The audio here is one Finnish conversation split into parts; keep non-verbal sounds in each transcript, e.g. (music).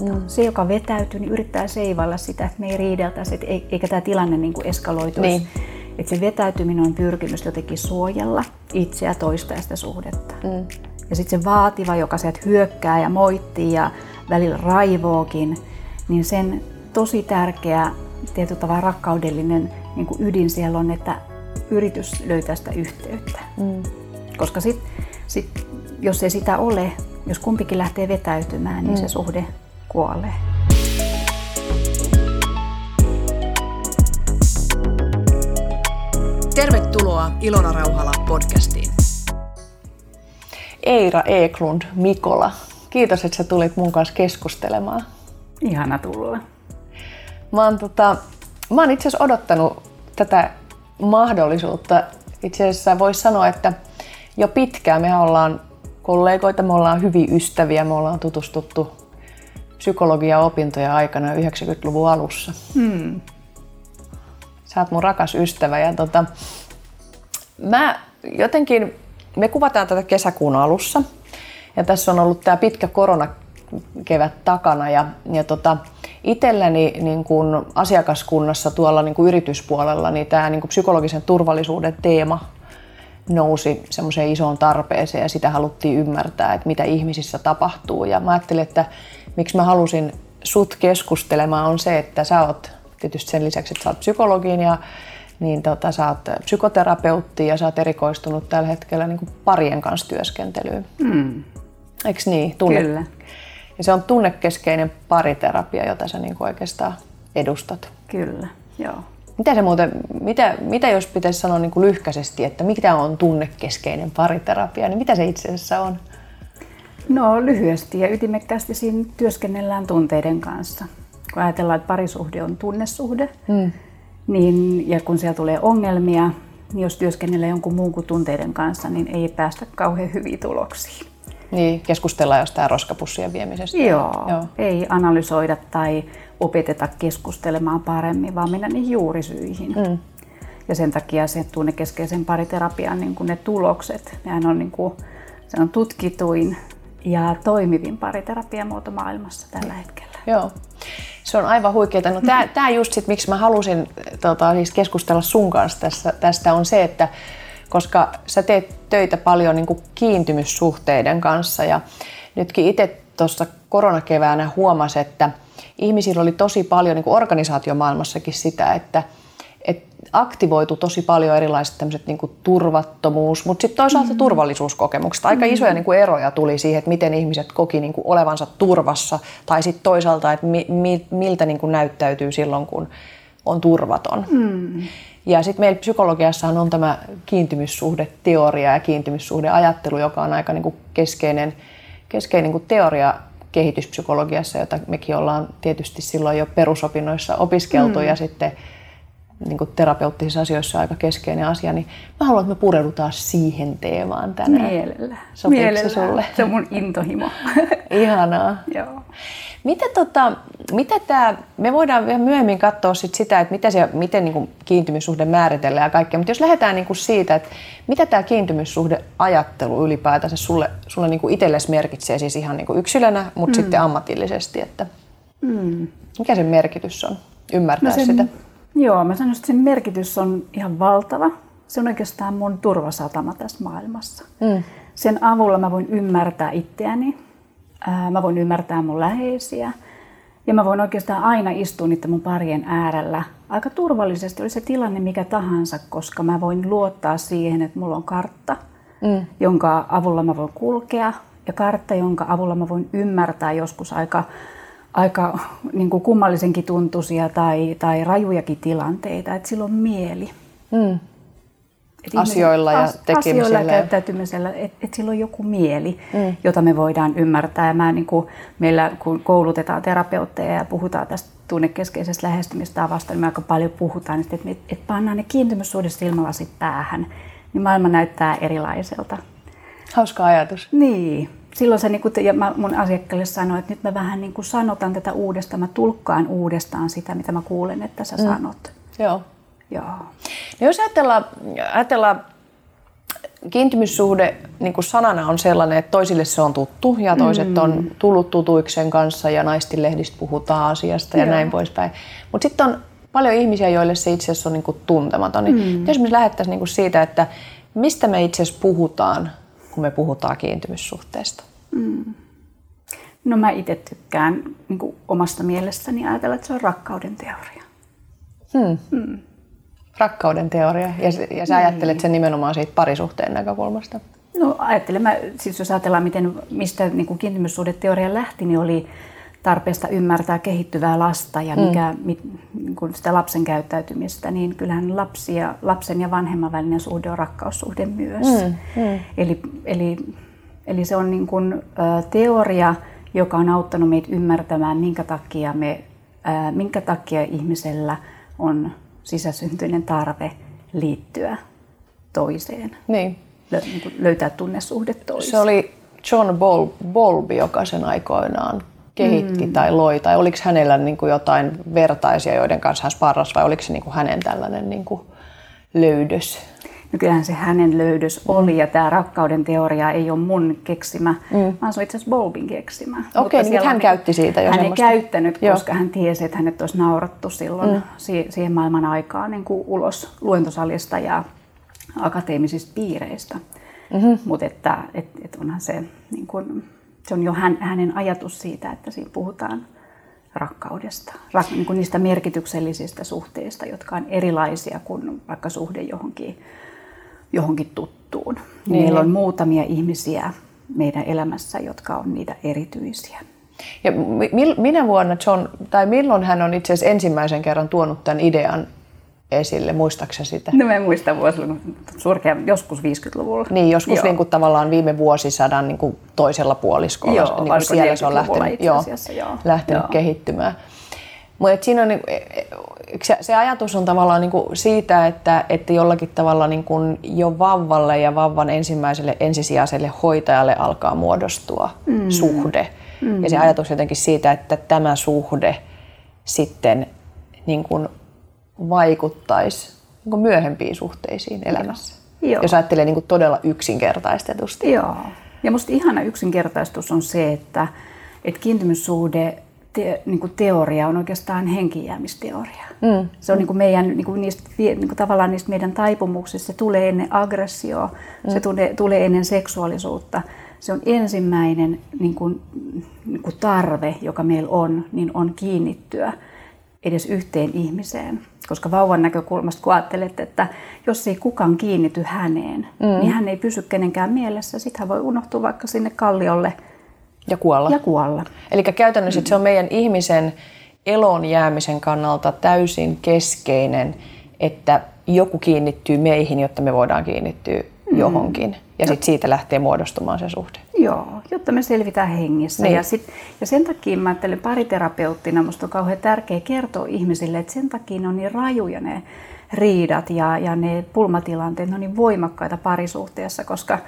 Mm. Se, joka vetäytyy, niin yrittää seivalla sitä, että me ei riideltäisi, että eikä tämä tilanne niin kuin eskaloituisi. Niin. Että se vetäytyminen on pyrkimys jotenkin suojella itseä, toista ja sitä suhdetta. Mm. Ja sitten se vaativa, joka sieltä hyökkää ja moittii ja välillä raivookin, niin sen tosi tärkeä, tietyllä tavalla rakkaudellinen niin kuin ydin siellä on, että yritys löytää sitä yhteyttä. Mm. Koska sit, sit, jos ei sitä ole, jos kumpikin lähtee vetäytymään, niin mm. se suhde kuolee. Tervetuloa Ilona Rauhala podcastiin. Eira Eklund Mikola, kiitos, että sä tulit mun kanssa keskustelemaan. Ihana tulla. Mä oon, tota, mä oon itse asiassa odottanut tätä mahdollisuutta. Itse asiassa voisi sanoa, että jo pitkään me ollaan kollegoita, me ollaan hyviä ystäviä, me ollaan tutustuttu psykologia-opintoja aikana 90-luvun alussa. Hmm. Sä oot mun rakas ystävä ja tota, mä jotenkin, me kuvataan tätä kesäkuun alussa ja tässä on ollut tämä pitkä koronakevät takana ja, ja tota, itselläni niin kun asiakaskunnassa tuolla niin kun yrityspuolella niin tämä niin kun psykologisen turvallisuuden teema nousi semmoiseen isoon tarpeeseen ja sitä haluttiin ymmärtää, että mitä ihmisissä tapahtuu. Ja mä ajattelin, että miksi mä halusin sut keskustelemaan on se, että sä oot tietysti sen lisäksi, että sä oot psykologin ja niin tota, sä oot psykoterapeutti ja sä oot erikoistunut tällä hetkellä niin kuin parien kanssa työskentelyyn. Mm. Eikö niin? Tunne. Kyllä. Ja se on tunnekeskeinen pariterapia, jota sä niin kuin oikeastaan edustat. Kyllä, joo. Mitä, se muuten, mitä, mitä jos pitäisi sanoa niin kuin lyhkäisesti, että mikä on tunnekeskeinen pariterapia, niin mitä se itse asiassa on? No lyhyesti ja ytimekkäästi siinä työskennellään tunteiden kanssa. Kun ajatellaan, että parisuhde on tunnesuhde, hmm. niin, ja kun siellä tulee ongelmia, niin jos työskennellään jonkun muun kuin tunteiden kanssa, niin ei päästä kauhean hyviä tuloksia. Niin, keskustellaan jostain roskapussien viemisestä. Joo, Joo, ei analysoida tai opeteta keskustelemaan paremmin, vaan mennä niihin juurisyihin. Mm. Ja sen takia se tunnekeskeisen pariterapian niin ne tulokset, nehän on, niin kuin, se on tutkituin ja toimivin pariterapiamuoto maailmassa tällä hetkellä. Joo. Se on aivan huikeaa. No, tämä, tämä just sit, miksi mä halusin tota, siis keskustella sun kanssa tässä, tästä on se, että koska sä teet töitä paljon niin kuin kiintymyssuhteiden kanssa ja nytkin itse tuossa koronakeväänä huomasin, että ihmisillä oli tosi paljon niin kuin organisaatiomaailmassakin sitä, että aktivoitu tosi paljon erilaiset tämmöiset niin kuin turvattomuus, mutta sitten toisaalta mm-hmm. turvallisuuskokemukset. Aika mm-hmm. isoja niin kuin eroja tuli siihen, että miten ihmiset koki niin kuin olevansa turvassa tai sitten toisaalta, että mi, mi, miltä niin kuin näyttäytyy silloin, kun on turvaton. Mm. Ja sitten meillä psykologiassahan on tämä kiintymyssuhdeteoria ja kiintymyssuhdeajattelu, joka on aika niin kuin keskeinen, keskeinen niin kuin teoria kehityspsykologiassa, jota mekin ollaan tietysti silloin jo perusopinnoissa opiskeltu mm. ja sitten niin kuin terapeuttisissa asioissa aika keskeinen asia, niin mä haluan, että me pureudutaan siihen teemaan tänään. Mielellä. Sopiiko Mielellä. se sulle? Se on mun intohimo. (laughs) Ihanaa. Joo. Mitä, tota, mitä tää, me voidaan vielä myöhemmin katsoa sit sitä, että mitä se, miten niin kuin kiintymyssuhde määritellään ja kaikkea, mutta jos lähdetään niin kuin siitä, että mitä tämä kiintymyssuhdeajattelu ylipäätänsä sulle, sulle niin kuin itsellesi merkitsee siis ihan niin kuin yksilönä, mutta mm. sitten ammatillisesti, että mm. mikä sen merkitys on ymmärtää no sen, sitä? Joo, mä sanoisin, että sen merkitys on ihan valtava. Se on oikeastaan mun turvasatama tässä maailmassa. Mm. Sen avulla mä voin ymmärtää itseäni, mä voin ymmärtää mun läheisiä ja mä voin oikeastaan aina istua niiden mun parien äärellä aika turvallisesti, oli se tilanne mikä tahansa, koska mä voin luottaa siihen, että mulla on kartta, mm. jonka avulla mä voin kulkea ja kartta, jonka avulla mä voin ymmärtää joskus aika, aika niin kuin kummallisenkin tuntuisia tai, tai rajujakin tilanteita, että sillä on mieli. Mm asioilla ja tekemisellä. Asioilla ja käyttäytymisellä, että et sillä on joku mieli, mm. jota me voidaan ymmärtää. Ja mä, niin kuin, meillä kun koulutetaan terapeutteja ja puhutaan tästä tunnekeskeisestä lähestymistavasta, niin me aika paljon puhutaan, että, et, et pannaan ne kiintymyssuhde silmälasit päähän, niin maailma näyttää erilaiselta. Hauska ajatus. Niin. Silloin se, niin kuin, ja mä mun asiakkaille sanoin, että nyt mä vähän niin kuin sanotan tätä uudestaan, mä tulkkaan uudestaan sitä, mitä mä kuulen, että sä mm. sanot. Joo. Joo. No jos ajatellaan, ajatellaan kiintymyssuhde niin kuin sanana on sellainen, että toisille se on tuttu ja toiset mm. on tullut tutuiksen kanssa ja naistinlehdistä puhutaan asiasta ja Joo. näin poispäin. Mutta sitten on paljon ihmisiä, joille se itse asiassa on niin kuin tuntematon. Niin mm. Jos me lähdettäisiin niin kuin siitä, että mistä me itse asiassa puhutaan, kun me puhutaan kiintymyssuhteesta? Mm. No mä itse tykkään niin kuin omasta mielestäni ajatella, että se on rakkauden teoria. Hmm. Hmm. Rakkauden teoria. Ja, ja sä niin. ajattelet sen nimenomaan siitä parisuhteen näkökulmasta? No ajattelen, mä, siis jos ajatellaan, miten, mistä niin kiintymyssuhdeteoria lähti, niin oli tarpeesta ymmärtää kehittyvää lasta ja mikä, mm. mit, niin kuin sitä lapsen käyttäytymistä, niin kyllähän lapsi ja, lapsen ja vanhemman välinen suhde on rakkaussuhde myös. Mm. Mm. Eli, eli, eli se on niin kuin, ä, teoria, joka on auttanut meitä ymmärtämään, minkä takia, me, ää, minkä takia ihmisellä on sisäsyntyinen tarve liittyä toiseen. Niin. Lö, niin löytää tunnesuhde toiseen. Se oli John Bol, Bolby, joka sen aikoinaan kehitti mm. tai loi, tai oliko hänellä niin kuin jotain vertaisia, joiden kanssa hän sparrasi, vai oliko se niin kuin hänen tällainen niin kuin löydös? No kyllähän se hänen löydös oli, ja tämä rakkauden teoria ei ole mun keksimä, mm. vaan se on itse asiassa Bowlbin keksimä. Okei, okay, niin hän käytti siitä jo Hän semmoista. ei käyttänyt, Joo. koska hän tiesi, että hänet olisi naurattu silloin mm. siihen maailman aikaan niin kuin ulos luentosalista ja akateemisista piireistä. Mm-hmm. Mutta että et, et onhan se, niin kuin, se on jo hän, hänen ajatus siitä, että siinä puhutaan rakkaudesta, rak, niin kuin niistä merkityksellisistä suhteista, jotka on erilaisia kuin vaikka suhde johonkin johonkin tuttuun. Niin. Meillä on muutamia ihmisiä meidän elämässä, jotka on niitä erityisiä. Ja minä vuonna John, tai milloin hän on itse asiassa ensimmäisen kerran tuonut tämän idean esille, muistaakseni sitä? No mä en muista vuosilla, surkea, joskus 50-luvulla. Niin, joskus niin kuin tavallaan viime vuosisadan niin kuin toisella puoliskolla. Joo, niin kuin siellä se on lähtenyt, joo, joo. lähtenyt joo. kehittymään. Mutta siinä on, niin, se, se ajatus on tavallaan niin kuin siitä, että, että jollakin tavalla niin kuin jo vavvalle ja vavvan ensimmäiselle ensisijaiselle hoitajalle alkaa muodostua mm. suhde. Mm. Ja se ajatus jotenkin siitä, että tämä suhde sitten niin kuin vaikuttaisi niin kuin myöhempiin suhteisiin elämässä. Joo. Jos ajattelee niin kuin todella yksinkertaistetusti. Joo. Ja musta ihana yksinkertaistus on se, että, että kiintymyssuhde te, niin kuin teoria on oikeastaan henkijäämisteoria. Mm. Se on niin kuin meidän, niin kuin niistä, niin kuin tavallaan niistä meidän taipumuksista, se tulee ennen aggressioa, mm. se tulee, tulee ennen seksuaalisuutta. Se on ensimmäinen niin kuin, niin kuin tarve, joka meillä on, niin on kiinnittyä edes yhteen ihmiseen. Koska vauvan näkökulmasta, kun ajattelet, että jos ei kukaan kiinnity häneen, mm. niin hän ei pysy kenenkään mielessä. Sitten hän voi unohtua vaikka sinne kalliolle – ja kuolla. Ja kuolla. Eli käytännössä mm. se on meidän ihmisen elon jäämisen kannalta täysin keskeinen, että joku kiinnittyy meihin, jotta me voidaan kiinnittyä mm. johonkin. Ja sitten siitä lähtee muodostumaan se suhde. Joo, jotta me selvitään hengissä. Niin. Ja, sit, ja sen takia mä ajattelen pariterapeuttina, musta on kauhean tärkeää kertoa ihmisille, että sen takia ne on niin rajuja ne riidat ja, ja ne pulmatilanteet, ne on niin voimakkaita parisuhteessa, koska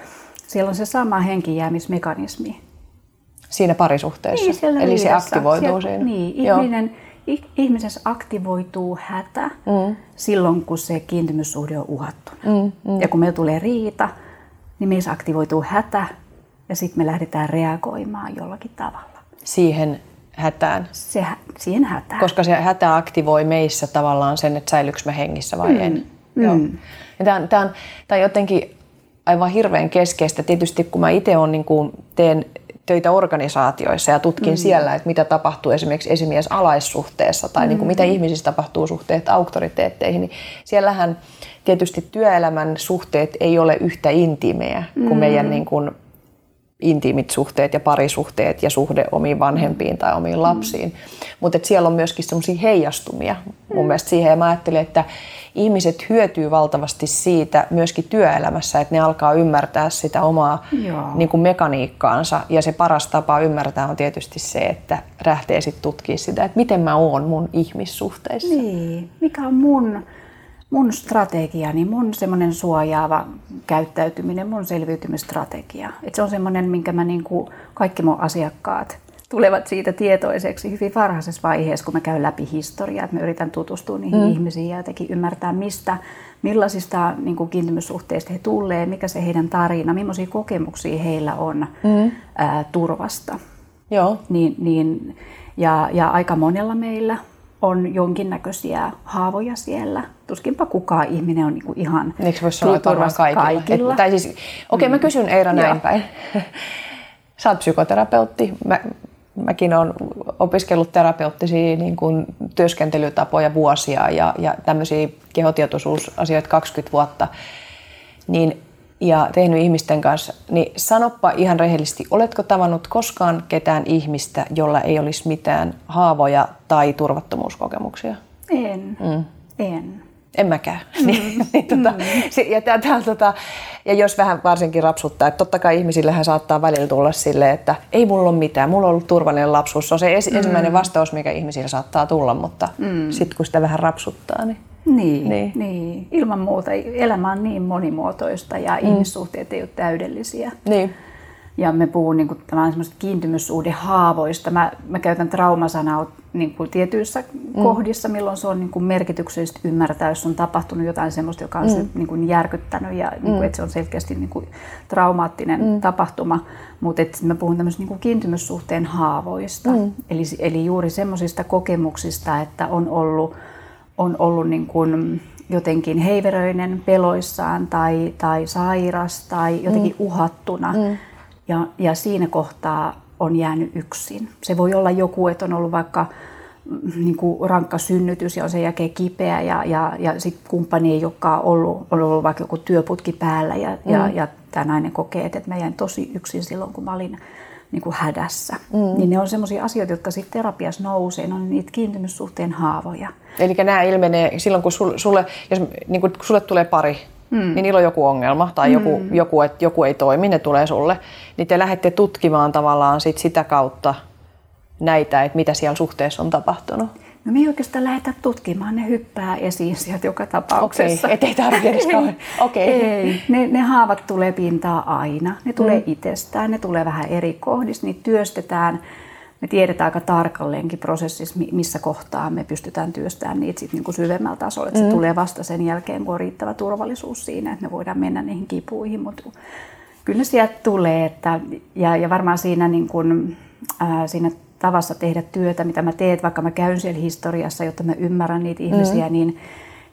siellä on se sama henkijäämismekanismi siinä parisuhteessa. Niin, Eli se aktivoituu siellä, siinä. Niin, ihminen, ihmisessä aktivoituu hätä mm. silloin, kun se kiintymyssuhde on uhattuna. Mm, mm. Ja kun meillä tulee riita, niin meissä aktivoituu hätä ja sitten me lähdetään reagoimaan jollakin tavalla. Siihen hätään? Se, siihen hätään. Koska se hätä aktivoi meissä tavallaan sen, että säilyykö me hengissä vai mm. en. Mm. Joo. Ja tämä on, tämä on, tämä on jotenkin aivan hirveän keskeistä. Tietysti kun mä itse on, niin kuin teen töitä organisaatioissa ja tutkin mm. siellä, että mitä tapahtuu esimerkiksi esimies-alaissuhteessa tai mm. niin kuin mitä ihmisissä tapahtuu suhteet auktoriteetteihin, niin siellähän tietysti työelämän suhteet ei ole yhtä intiimejä kuin mm. meidän niin kuin intiimit suhteet ja parisuhteet ja suhde omiin vanhempiin tai omiin mm. lapsiin. Mm. Mutta siellä on myöskin semmoisia heijastumia mun mm. mielestä siihen. Ja mä ajattelin, että ihmiset hyötyy valtavasti siitä myöskin työelämässä, että ne alkaa ymmärtää sitä omaa niin kuin mekaniikkaansa. Ja se paras tapa ymmärtää on tietysti se, että lähtee sitten tutkimaan sitä, että miten mä oon mun ihmissuhteissa. Niin, mikä on mun mun strategiani, mun semmoinen suojaava käyttäytyminen, mun selviytymistrategia. Et se on semmoinen, minkä mä niinku, kaikki mun asiakkaat tulevat siitä tietoiseksi hyvin varhaisessa vaiheessa, kun mä käyn läpi historiaa, että mä yritän tutustua niihin mm. ihmisiin ja jotenkin ymmärtää, mistä, millaisista niin kuin kiintymyssuhteista he tulee, mikä se heidän tarina, millaisia kokemuksia heillä on mm. ää, turvasta. Joo. Niin, niin, ja, ja aika monella meillä on jonkinnäköisiä haavoja siellä. Tuskinpa kukaan ihminen on niinku ihan Eikö voisi sanoa, että kaikilla? kaikilla. Et, tai siis, okei, okay, mä mm. kysyn Eira näin päin. (laughs) Sä oot psykoterapeutti. Mä, mäkin olen opiskellut terapeuttisia niin kuin työskentelytapoja vuosia ja, ja tämmöisiä kehotietoisuusasioita 20 vuotta. Niin ja tehnyt ihmisten kanssa, niin sanoppa ihan rehellisesti, oletko tavannut koskaan ketään ihmistä, jolla ei olisi mitään haavoja tai turvattomuuskokemuksia? En, mm. en. En mäkään. Mm. niin, (laughs) niin, tota, mm. ja, tää, tää, tota, ja jos vähän varsinkin rapsuttaa, että totta kai ihmisillähän saattaa välillä tulla sille, että ei mulla ole mitään, mulla on ollut turvallinen lapsuus. Se on se mm. ensimmäinen vastaus, mikä ihmisillä saattaa tulla, mutta mm. sitten kun sitä vähän rapsuttaa, niin niin, niin. niin, ilman muuta. Elämä on niin monimuotoista ja mm. ihmissuhteet ei ole täydellisiä. Niin. Ja me puhun niin kuin, kiintymyssuhdehaavoista. Mä, mä käytän traumasanaa niin kuin tietyissä mm. kohdissa, milloin se on niin kuin merkityksellistä ymmärtää, jos on tapahtunut jotain sellaista, joka on mm. se, niin kuin järkyttänyt ja niin kuin, mm. että se on selkeästi niin kuin, traumaattinen mm. tapahtuma. Mutta mä puhun tämmöistä niin kiintymyssuhteen haavoista. Mm. Eli, eli juuri semmoisista kokemuksista, että on ollut on ollut niin kuin jotenkin heiveröinen peloissaan tai, tai sairas tai jotenkin mm. uhattuna. Mm. Ja, ja siinä kohtaa on jäänyt yksin. Se voi olla joku, että on ollut vaikka mm, niin kuin rankka synnytys ja on sen jälkeen kipeä ja, ja, ja sitten kumppani ei olekaan ollut, on ollut vaikka joku työputki päällä ja, mm. ja, ja tämä nainen kokee, että mä jäin tosi yksin silloin, kun mä olin niin kuin hädässä. Mm. Niin ne on sellaisia asioita, jotka sitten terapiassa nousee, ne on niitä kiintymyssuhteen haavoja. Eli nämä ilmenee silloin, kun sulle, sulle, jos, niin kun sulle tulee pari, mm. niin niillä on joku ongelma tai mm. joku, joku, että joku ei toimi, ne tulee sulle. Niin te lähdette tutkimaan tavallaan sit sitä kautta näitä, että mitä siellä suhteessa on tapahtunut. No me ei oikeastaan lähdetä tutkimaan, ne hyppää esiin sieltä joka tapauksessa. Okei, ettei tarvitse edes (laughs) kauhean. Okei. Ei, ne, ne haavat tulee pintaa aina. Ne tulee mm. itsestään, ne tulee vähän eri kohdista, niitä työstetään. Me tiedetään aika tarkalleenkin prosessissa, missä kohtaa me pystytään työstämään niitä sit niin kuin syvemmällä tasolla. Että mm. se tulee vasta sen jälkeen, kun on riittävä turvallisuus siinä, että me voidaan mennä niihin kipuihin. Mutta kyllä ne sieltä tulee. Että, ja, ja varmaan siinä, niin kuin, ää, siinä tavassa tehdä työtä, mitä mä teen, vaikka mä käyn siellä historiassa, jotta mä ymmärrän niitä ihmisiä, mm. niin,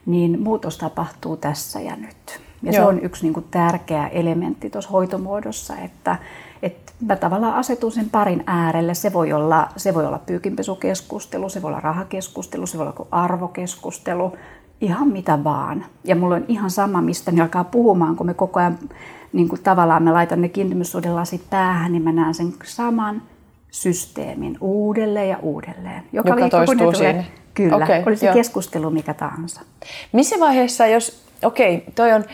niin muutos tapahtuu tässä ja nyt. Ja Joo. se on yksi niin kuin, tärkeä elementti tuossa hoitomuodossa, että, että mä tavallaan asetun sen parin äärelle. Se voi olla, se voi olla pyykinpesukeskustelu, se voi olla rahakeskustelu, se voi olla arvokeskustelu, ihan mitä vaan. Ja mulla on ihan sama, mistä ne alkaa puhumaan, kun me koko ajan niin kuin tavallaan me laitan ne kiintymyssuhdelasit päähän, niin mä näen sen saman systeemin uudelleen ja uudelleen. Joka, Joka viikko, toistuu. Tulee, kyllä, okay, oli se keskustelu mikä tahansa. Missä vaiheessa, jos, okei, okay, toi on,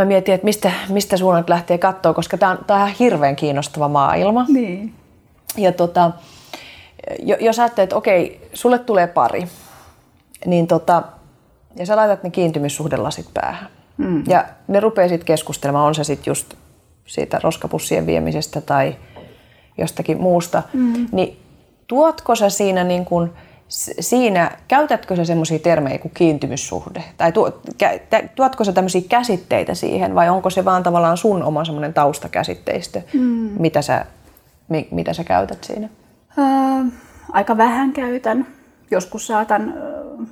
mä mietin, että mistä, mistä suunnat lähtee katsoa, koska tämä on, on ihan hirveän kiinnostava maailma. Niin. Ja tota, jos ajattelet, että okei, sulle tulee pari, niin tota, ja sä laitat ne kiintymyssuhdelasit päähän. Mm. Ja ne rupeaa sitten keskustelemaan, on se sitten just siitä roskapussien viemisestä tai jostakin muusta, mm. niin tuotko sä siinä niin kuin, siinä, käytätkö sä semmoisia termejä kuin kiintymyssuhde? Tai tuotko sä tämmöisiä käsitteitä siihen vai onko se vaan tavallaan sun oma semmoinen taustakäsitteistö, mm. mitä, sä, mitä sä käytät siinä? Äh, aika vähän käytän joskus saatan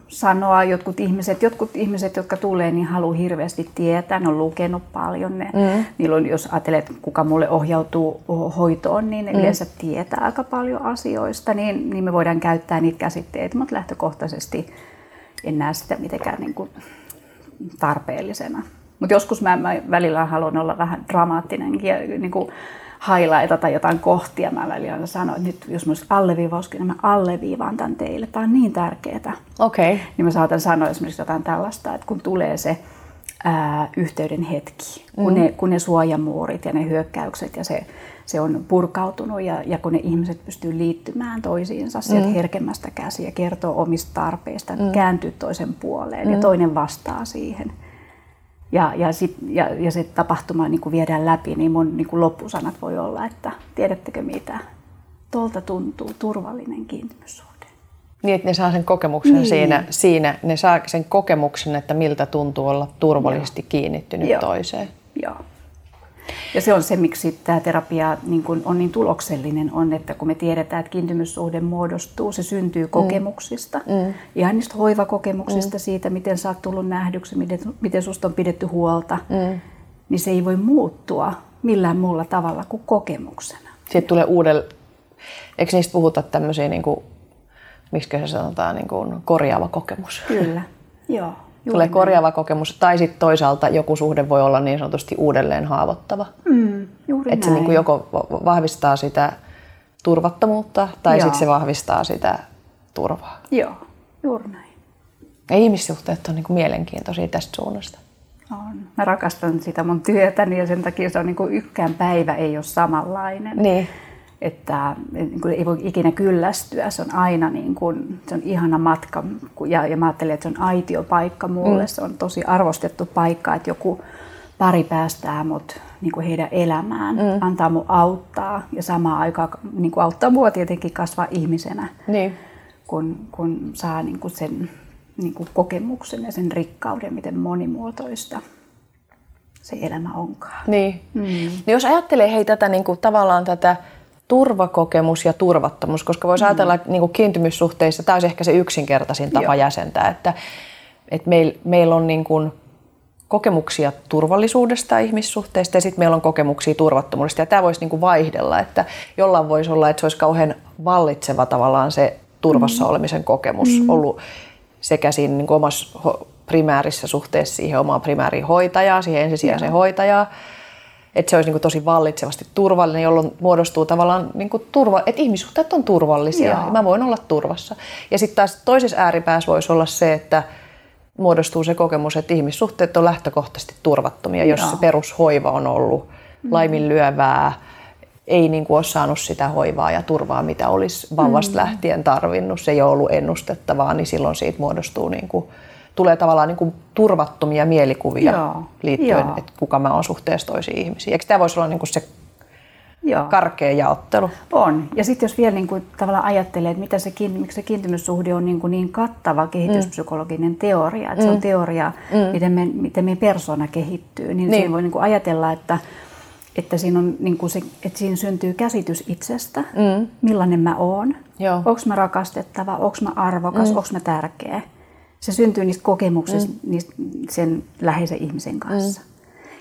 sanoa jotkut ihmiset, jotkut ihmiset, jotka tulee, niin haluaa hirveästi tietää, ne on lukenut paljon. Ne, mm. Niillä on, jos ajattelet, kuka mulle ohjautuu hoitoon, niin ne mm. yleensä tietää aika paljon asioista, niin, niin me voidaan käyttää niitä käsitteitä, mutta lähtökohtaisesti en näe sitä mitenkään niin kuin tarpeellisena. Mutta joskus mä, mä välillä haluan olla vähän dramaattinenkin ja niin kuin, highlightata jotain kohtia. Mä välillä sanoin, että nyt jos mä olisin alleviivauskin, niin mä alleviivaan tämän teille. Tämä on niin tärkeää. Okay. Niin mä saatan sanoa esimerkiksi jotain tällaista, että kun tulee se ää, yhteyden hetki, kun, mm. ne, kun ne suojamuurit ja ne hyökkäykset ja se, se on purkautunut ja, ja kun ne ihmiset pystyy liittymään toisiinsa sieltä mm. herkemmästä käsiä ja kertoo omista tarpeista, mm. kääntyy toisen puoleen mm. ja toinen vastaa siihen – ja, ja, sit, ja, ja se tapahtuma niin kuin viedään läpi, niin mun niin kuin loppusanat voi olla, että tiedättekö mitä, tuolta tuntuu turvallinen kiintymyssuhde. Niin, että ne saa sen kokemuksen niin. siinä, siinä, ne saa sen kokemuksen, että miltä tuntuu olla turvallisesti Joo. kiinnittynyt Joo. toiseen. Joo. Ja se on se, miksi tämä terapia niin kun on niin tuloksellinen, on, että kun me tiedetään, että kiintymyssuhde muodostuu, se syntyy mm. kokemuksista. Mm. Ihan niistä hoivakokemuksista, mm. siitä, miten sä oot tullut nähdyksi, miten, miten susta on pidetty huolta, mm. niin se ei voi muuttua millään muulla tavalla kuin kokemuksena. Sitten tulee uudelle, eikö niistä puhuta tämmöisiä, niin kuin, miksi se sanotaan, niin kuin korjaava kokemus? Kyllä, (laughs) joo. Juuri tulee korjaava kokemus, tai sitten toisaalta joku suhde voi olla niin sanotusti uudelleen haavoittava. Mm, juuri että se niin kuin joko vahvistaa sitä turvattomuutta, tai sitten se vahvistaa sitä turvaa. Joo, juuri näin. Ja ihmissuhteet on niin kuin mielenkiintoisia tästä suunnasta. On. Mä rakastan sitä mun työtäni ja sen takia se on niin kuin ykään päivä ei ole samanlainen. Niin että niin kuin ei voi ikinä kyllästyä. Se on aina niin kuin, se on ihana matka ja, ja mä ajattelen, että se on aitiopaikka mulle. Mm. Se on tosi arvostettu paikka, että joku pari päästää mut niin kuin heidän elämään, mm. antaa mun auttaa ja samaan aikaan niin kuin auttaa mua tietenkin kasvaa ihmisenä, niin. kun, kun saa niin kuin sen niin kuin kokemuksen ja sen rikkauden, miten monimuotoista se elämä onkaan. Niin. Mm. niin jos ajattelee hei tätä niin kuin, tavallaan tätä turvakokemus ja turvattomuus, koska voisi mm. ajatella, että niin kuin kiintymyssuhteissa tämä olisi ehkä se yksinkertaisin tapa Joo. jäsentää, että, että meillä meil on niin kuin kokemuksia turvallisuudesta ihmissuhteista ja sitten meillä on kokemuksia turvattomuudesta ja tämä voisi niin kuin vaihdella, että jollain voisi olla, että se olisi kauhean vallitseva tavallaan se turvassa mm. olemisen kokemus mm. ollut sekä siinä niin kuin omassa primäärissä suhteessa siihen omaan primäärihoitajaan, siihen ensisijaiseen hoitajaan, että se olisi niin tosi vallitsevasti turvallinen, jolloin muodostuu tavallaan niin turva, että ihmissuhteet on turvallisia Joo. ja mä voin olla turvassa. Ja sitten taas toisessa ääripäässä voisi olla se, että muodostuu se kokemus, että ihmissuhteet on lähtökohtaisesti turvattomia, Joo. jos se perushoiva on ollut mm. laiminlyövää, ei niin kuin ole saanut sitä hoivaa ja turvaa, mitä olisi vauvasta mm. lähtien tarvinnut, se ei ole ollut ennustettavaa, niin silloin siitä muodostuu niin kuin tulee tavallaan niin kuin turvattomia mielikuvia Joo. liittyen, Joo. että kuka mä oon suhteessa toisiin ihmisiin. Eikö tämä voisi olla niin kuin se Joo. karkea jaottelu? On. Ja sitten jos vielä niin kuin, tavallaan ajattelee, että mitä se, miksi se kiintymyssuhde on niin, kuin niin kattava kehityspsykologinen mm. teoria, että mm. se on mm. teoria, mm. miten, me, miten meidän persona kehittyy, niin, niin. voi niin kuin ajatella, että että siinä, on, niin kuin se, että siinä syntyy käsitys itsestä, mm. millainen mä oon, onko mä rakastettava, onko mä arvokas, mm. onko mä tärkeä se syntyy niistä kokemuksista mm. niistä sen läheisen ihmisen kanssa. Mm.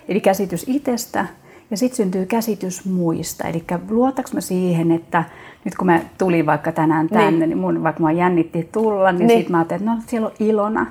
Eli käsitys itsestä ja sitten syntyy käsitys muista. Eli luotaks mä siihen, että nyt kun mä tulin vaikka tänään tänne, niin, niin mun, vaikka mä jännitti tulla, niin, niin. sitten mä ajattelin, että no siellä on Ilona.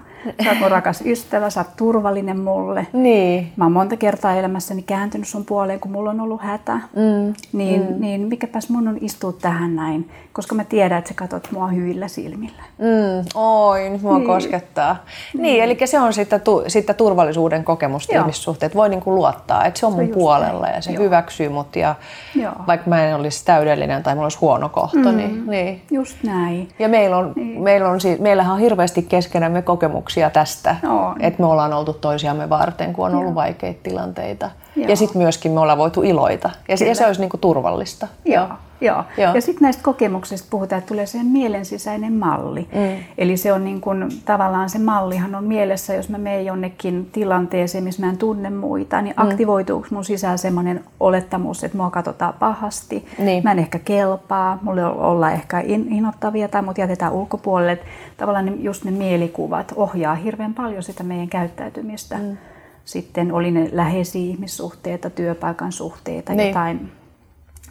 Sä oot mun rakas ystävä, sä oot turvallinen mulle. Niin. Mä oon monta kertaa elämässäni kääntynyt sun puoleen, kun mulla on ollut hätä. Mm. Niin, mm. niin mikäpäs mun on istua tähän näin, koska mä tiedän, että sä katot mua hyvillä silmillä. Mm. Oi, nyt mua niin. koskettaa. Niin. niin, eli se on sitä, tu, sitä turvallisuuden kokemusta ihmissuhteet. Voi niinku luottaa, että se on se mun puolella ja se Joo. hyväksyy mut. Ja Joo. vaikka mä en olisi täydellinen tai mulla olisi huono kohta, mm. niin, niin. Just näin. Ja meillä on, niin. meillä on, meillähän on hirveästi keskenämme kokemuksia kokemuksia tästä, on. että me ollaan oltu toisiamme varten, kun on ollut Joo. vaikeita tilanteita. Joo. Ja sitten myöskin me ollaan voitu iloita. Ja, ja se olisi niinku turvallista. Joo. Joo. Joo. Ja sitten näistä kokemuksista puhutaan, että tulee sen mielen sisäinen malli. Mm. Eli se on niin kun, tavallaan se mallihan on mielessä, jos mä menen jonnekin tilanteeseen, missä mä en tunne muita, niin mm. aktivoituuko mun sisään semmoinen olettamus, että mua katsotaan pahasti, niin. mä en ehkä kelpaa, mulle olla ehkä innoittavia tai mut jätetään ulkopuolelle. Että tavallaan ne, just ne mielikuvat ohjaa hirveän paljon sitä meidän käyttäytymistä. Mm. Sitten oli ne läheisiä ihmissuhteita, työpaikan suhteita, niin. jotain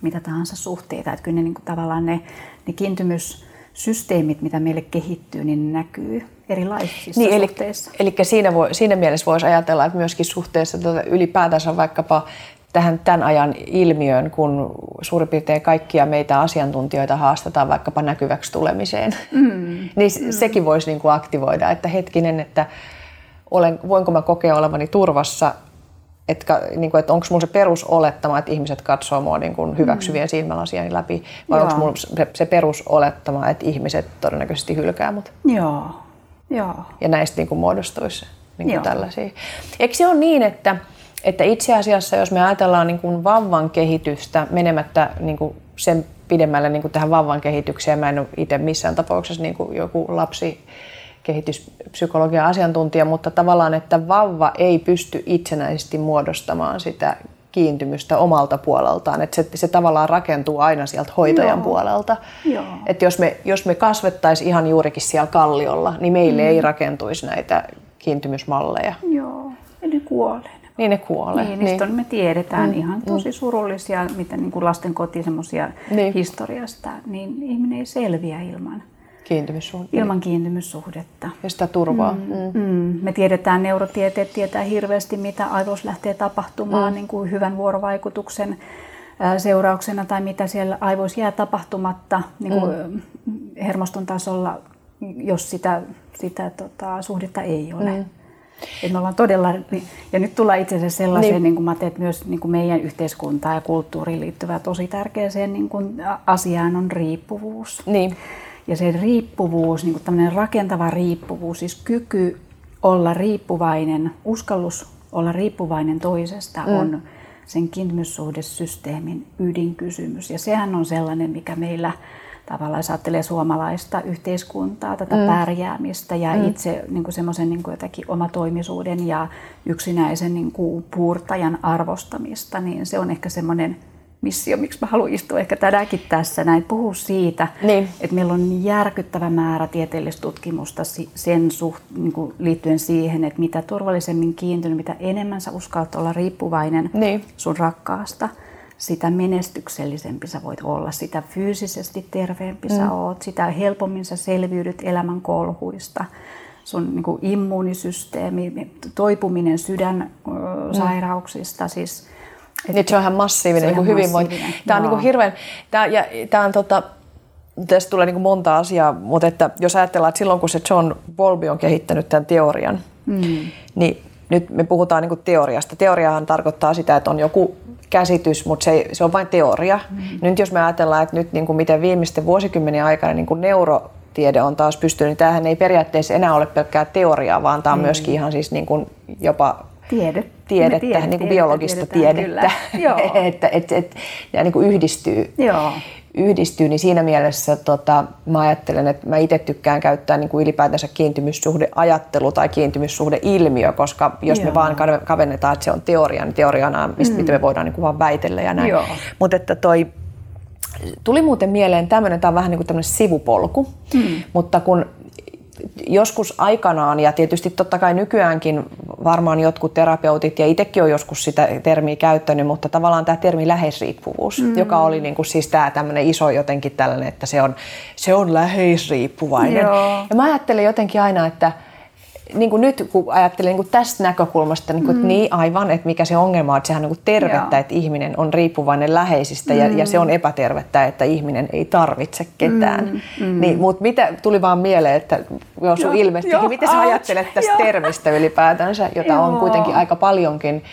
mitä tahansa suhteita. Että kyllä ne niin kuin, tavallaan ne, ne kiintymyssysteemit, mitä meille kehittyy, niin näkyy erilaisissa niin, suhteissa. Eli, eli siinä, voi, siinä mielessä voisi ajatella, että myöskin suhteessa tuota, ylipäätänsä vaikkapa tähän tämän ajan ilmiöön, kun suurin piirtein kaikkia meitä asiantuntijoita haastetaan vaikkapa näkyväksi tulemiseen, mm. (laughs) niin mm. sekin voisi niin kuin aktivoida, että hetkinen, että olen, voinko mä kokea olevani turvassa että, niin kuin, että onko mulla se perusolettama, että ihmiset katsoo mua niin kuin hyväksyvien mm. silmälasiani läpi, vai onko mulla se, se perusolettama, että ihmiset todennäköisesti hylkää mut. Joo. Joo. Ja näistä niin kuin muodostuisi niin kuin tällaisia. Eikö se ole niin, että, että itse asiassa jos me ajatellaan niin kuin vauvan kehitystä menemättä niin kuin sen pidemmälle niin kuin tähän vauvan kehitykseen. Mä en ole itse missään tapauksessa niin kuin joku lapsi kehityspsykologian asiantuntija, mutta tavallaan, että vauva ei pysty itsenäisesti muodostamaan sitä kiintymystä omalta puoleltaan. Että se, se tavallaan rakentuu aina sieltä hoitajan Joo. puolelta. Joo. Että jos me, jos me kasvettaisiin ihan juurikin siellä kalliolla, niin meille mm. ei rakentuisi näitä kiintymysmalleja. Joo, ne kuolee. Niin ne kuolee. Niin, niin. me tiedetään mm. ihan tosi mm. surullisia, mitä niin kuin lasten koti semmoisia niin. historiasta, niin ihminen ei selviä ilman kiintymyssuhdetta. Ilman kiintymyssuhdetta. Ja sitä turvaa. Mm. Mm. Mm. Me tiedetään, neurotieteet tietää hirveästi, mitä aivoissa lähtee tapahtumaan mm. niin kuin hyvän vuorovaikutuksen seurauksena tai mitä siellä aivoissa jää tapahtumatta niin kuin mm. hermoston tasolla, jos sitä, sitä tota, suhdetta ei ole. Mm. Et me ollaan todella, ja nyt tullaan itse asiassa sellaiseen, niin. Niin kuin mä teen, että myös niin kuin meidän yhteiskuntaan ja kulttuuriin liittyvää tosi tärkeäseen niin kuin asiaan on riippuvuus. Niin. Ja se riippuvuus, niin kuin rakentava riippuvuus, siis kyky olla riippuvainen, uskallus olla riippuvainen toisesta mm. on sen kiintymyssuhdesysteemin ydinkysymys. Ja sehän on sellainen, mikä meillä tavallaan jos ajattelee suomalaista yhteiskuntaa, tätä mm. pärjäämistä ja mm. itse niin semmoisen niin jotakin omatoimisuuden ja yksinäisen niin kuin puurtajan arvostamista, niin se on ehkä semmoinen missio, miksi mä haluan istua ehkä tänäänkin tässä näin, puhua siitä, niin. että meillä on järkyttävä määrä tieteellistä tutkimusta sen suht, niin kuin liittyen siihen, että mitä turvallisemmin kiintynyt, mitä enemmän sä uskallat olla riippuvainen niin. sun rakkaasta, sitä menestyksellisempi sä voit olla, sitä fyysisesti terveempi mm. sä oot, sitä helpommin sä selviydyt elämän kolhuista sun niin kuin immuunisysteemi, toipuminen sydänsairauksista, mm. siis niin, se on ihan massiivinen on niin hyvinvointi. Tämä on niin kuin hirveän, tämä, ja, tämä on tota, tästä tulee niin monta asiaa, mutta että jos ajatellaan, että silloin kun se John Bowlby on kehittänyt tämän teorian, mm. niin nyt me puhutaan niin teoriasta. Teoriahan tarkoittaa sitä, että on joku käsitys, mutta se, ei, se on vain teoria. Mm. Nyt jos me ajatellaan, että nyt niin kuin miten viimeisten vuosikymmenen aikana niin kuin neurotiede on taas pystynyt, niin tämähän ei periaatteessa enää ole pelkkää teoriaa, vaan tämä on mm. myöskin ihan siis niin kuin jopa Tiede. Tiedettä, tiedettä, niin kuin biologista tiedettä, (laughs) (laughs) että et, et, ja niin kuin yhdistyy. Joo. yhdistyy, niin siinä mielessä tota, mä ajattelen, että mä itse tykkään käyttää niin kuin ylipäätänsä kiintymyssuhdeajattelu tai kiintymyssuhdeilmiö, koska jos Joo. me vaan kavennetaan, että se on teoria, niin teoriana, mistä, mm. mitä me voidaan niin kuin vaan väitellä ja näin. Mutta että toi, tuli muuten mieleen tämmöinen, tämä on vähän niin kuin tämmöinen sivupolku, mm. mutta kun joskus aikanaan, ja tietysti totta kai nykyäänkin varmaan jotkut terapeutit, ja itsekin on joskus sitä termiä käyttänyt, mutta tavallaan tämä termi läheisriippuvuus, mm. joka oli niin kuin siis tämä tämmöinen iso jotenkin tällainen, että se on, se on läheisriippuvainen. Joo. Ja mä ajattelen jotenkin aina, että niin kuin nyt kun ajattelen niin kuin tästä näkökulmasta, niin, kuin, mm. niin aivan, että mikä se ongelma on, että sehän on niin tervettä, Joo. että ihminen on riippuvainen läheisistä mm. ja, ja se on mm. epätervettä, että ihminen ei tarvitse ketään. Mm. Mm. Niin, mutta mitä tuli vaan mieleen, että jos sun ilmestykin, miten sä ajattelet tästä Joo. termistä ylipäätänsä, jota Joo. on kuitenkin aika paljonkin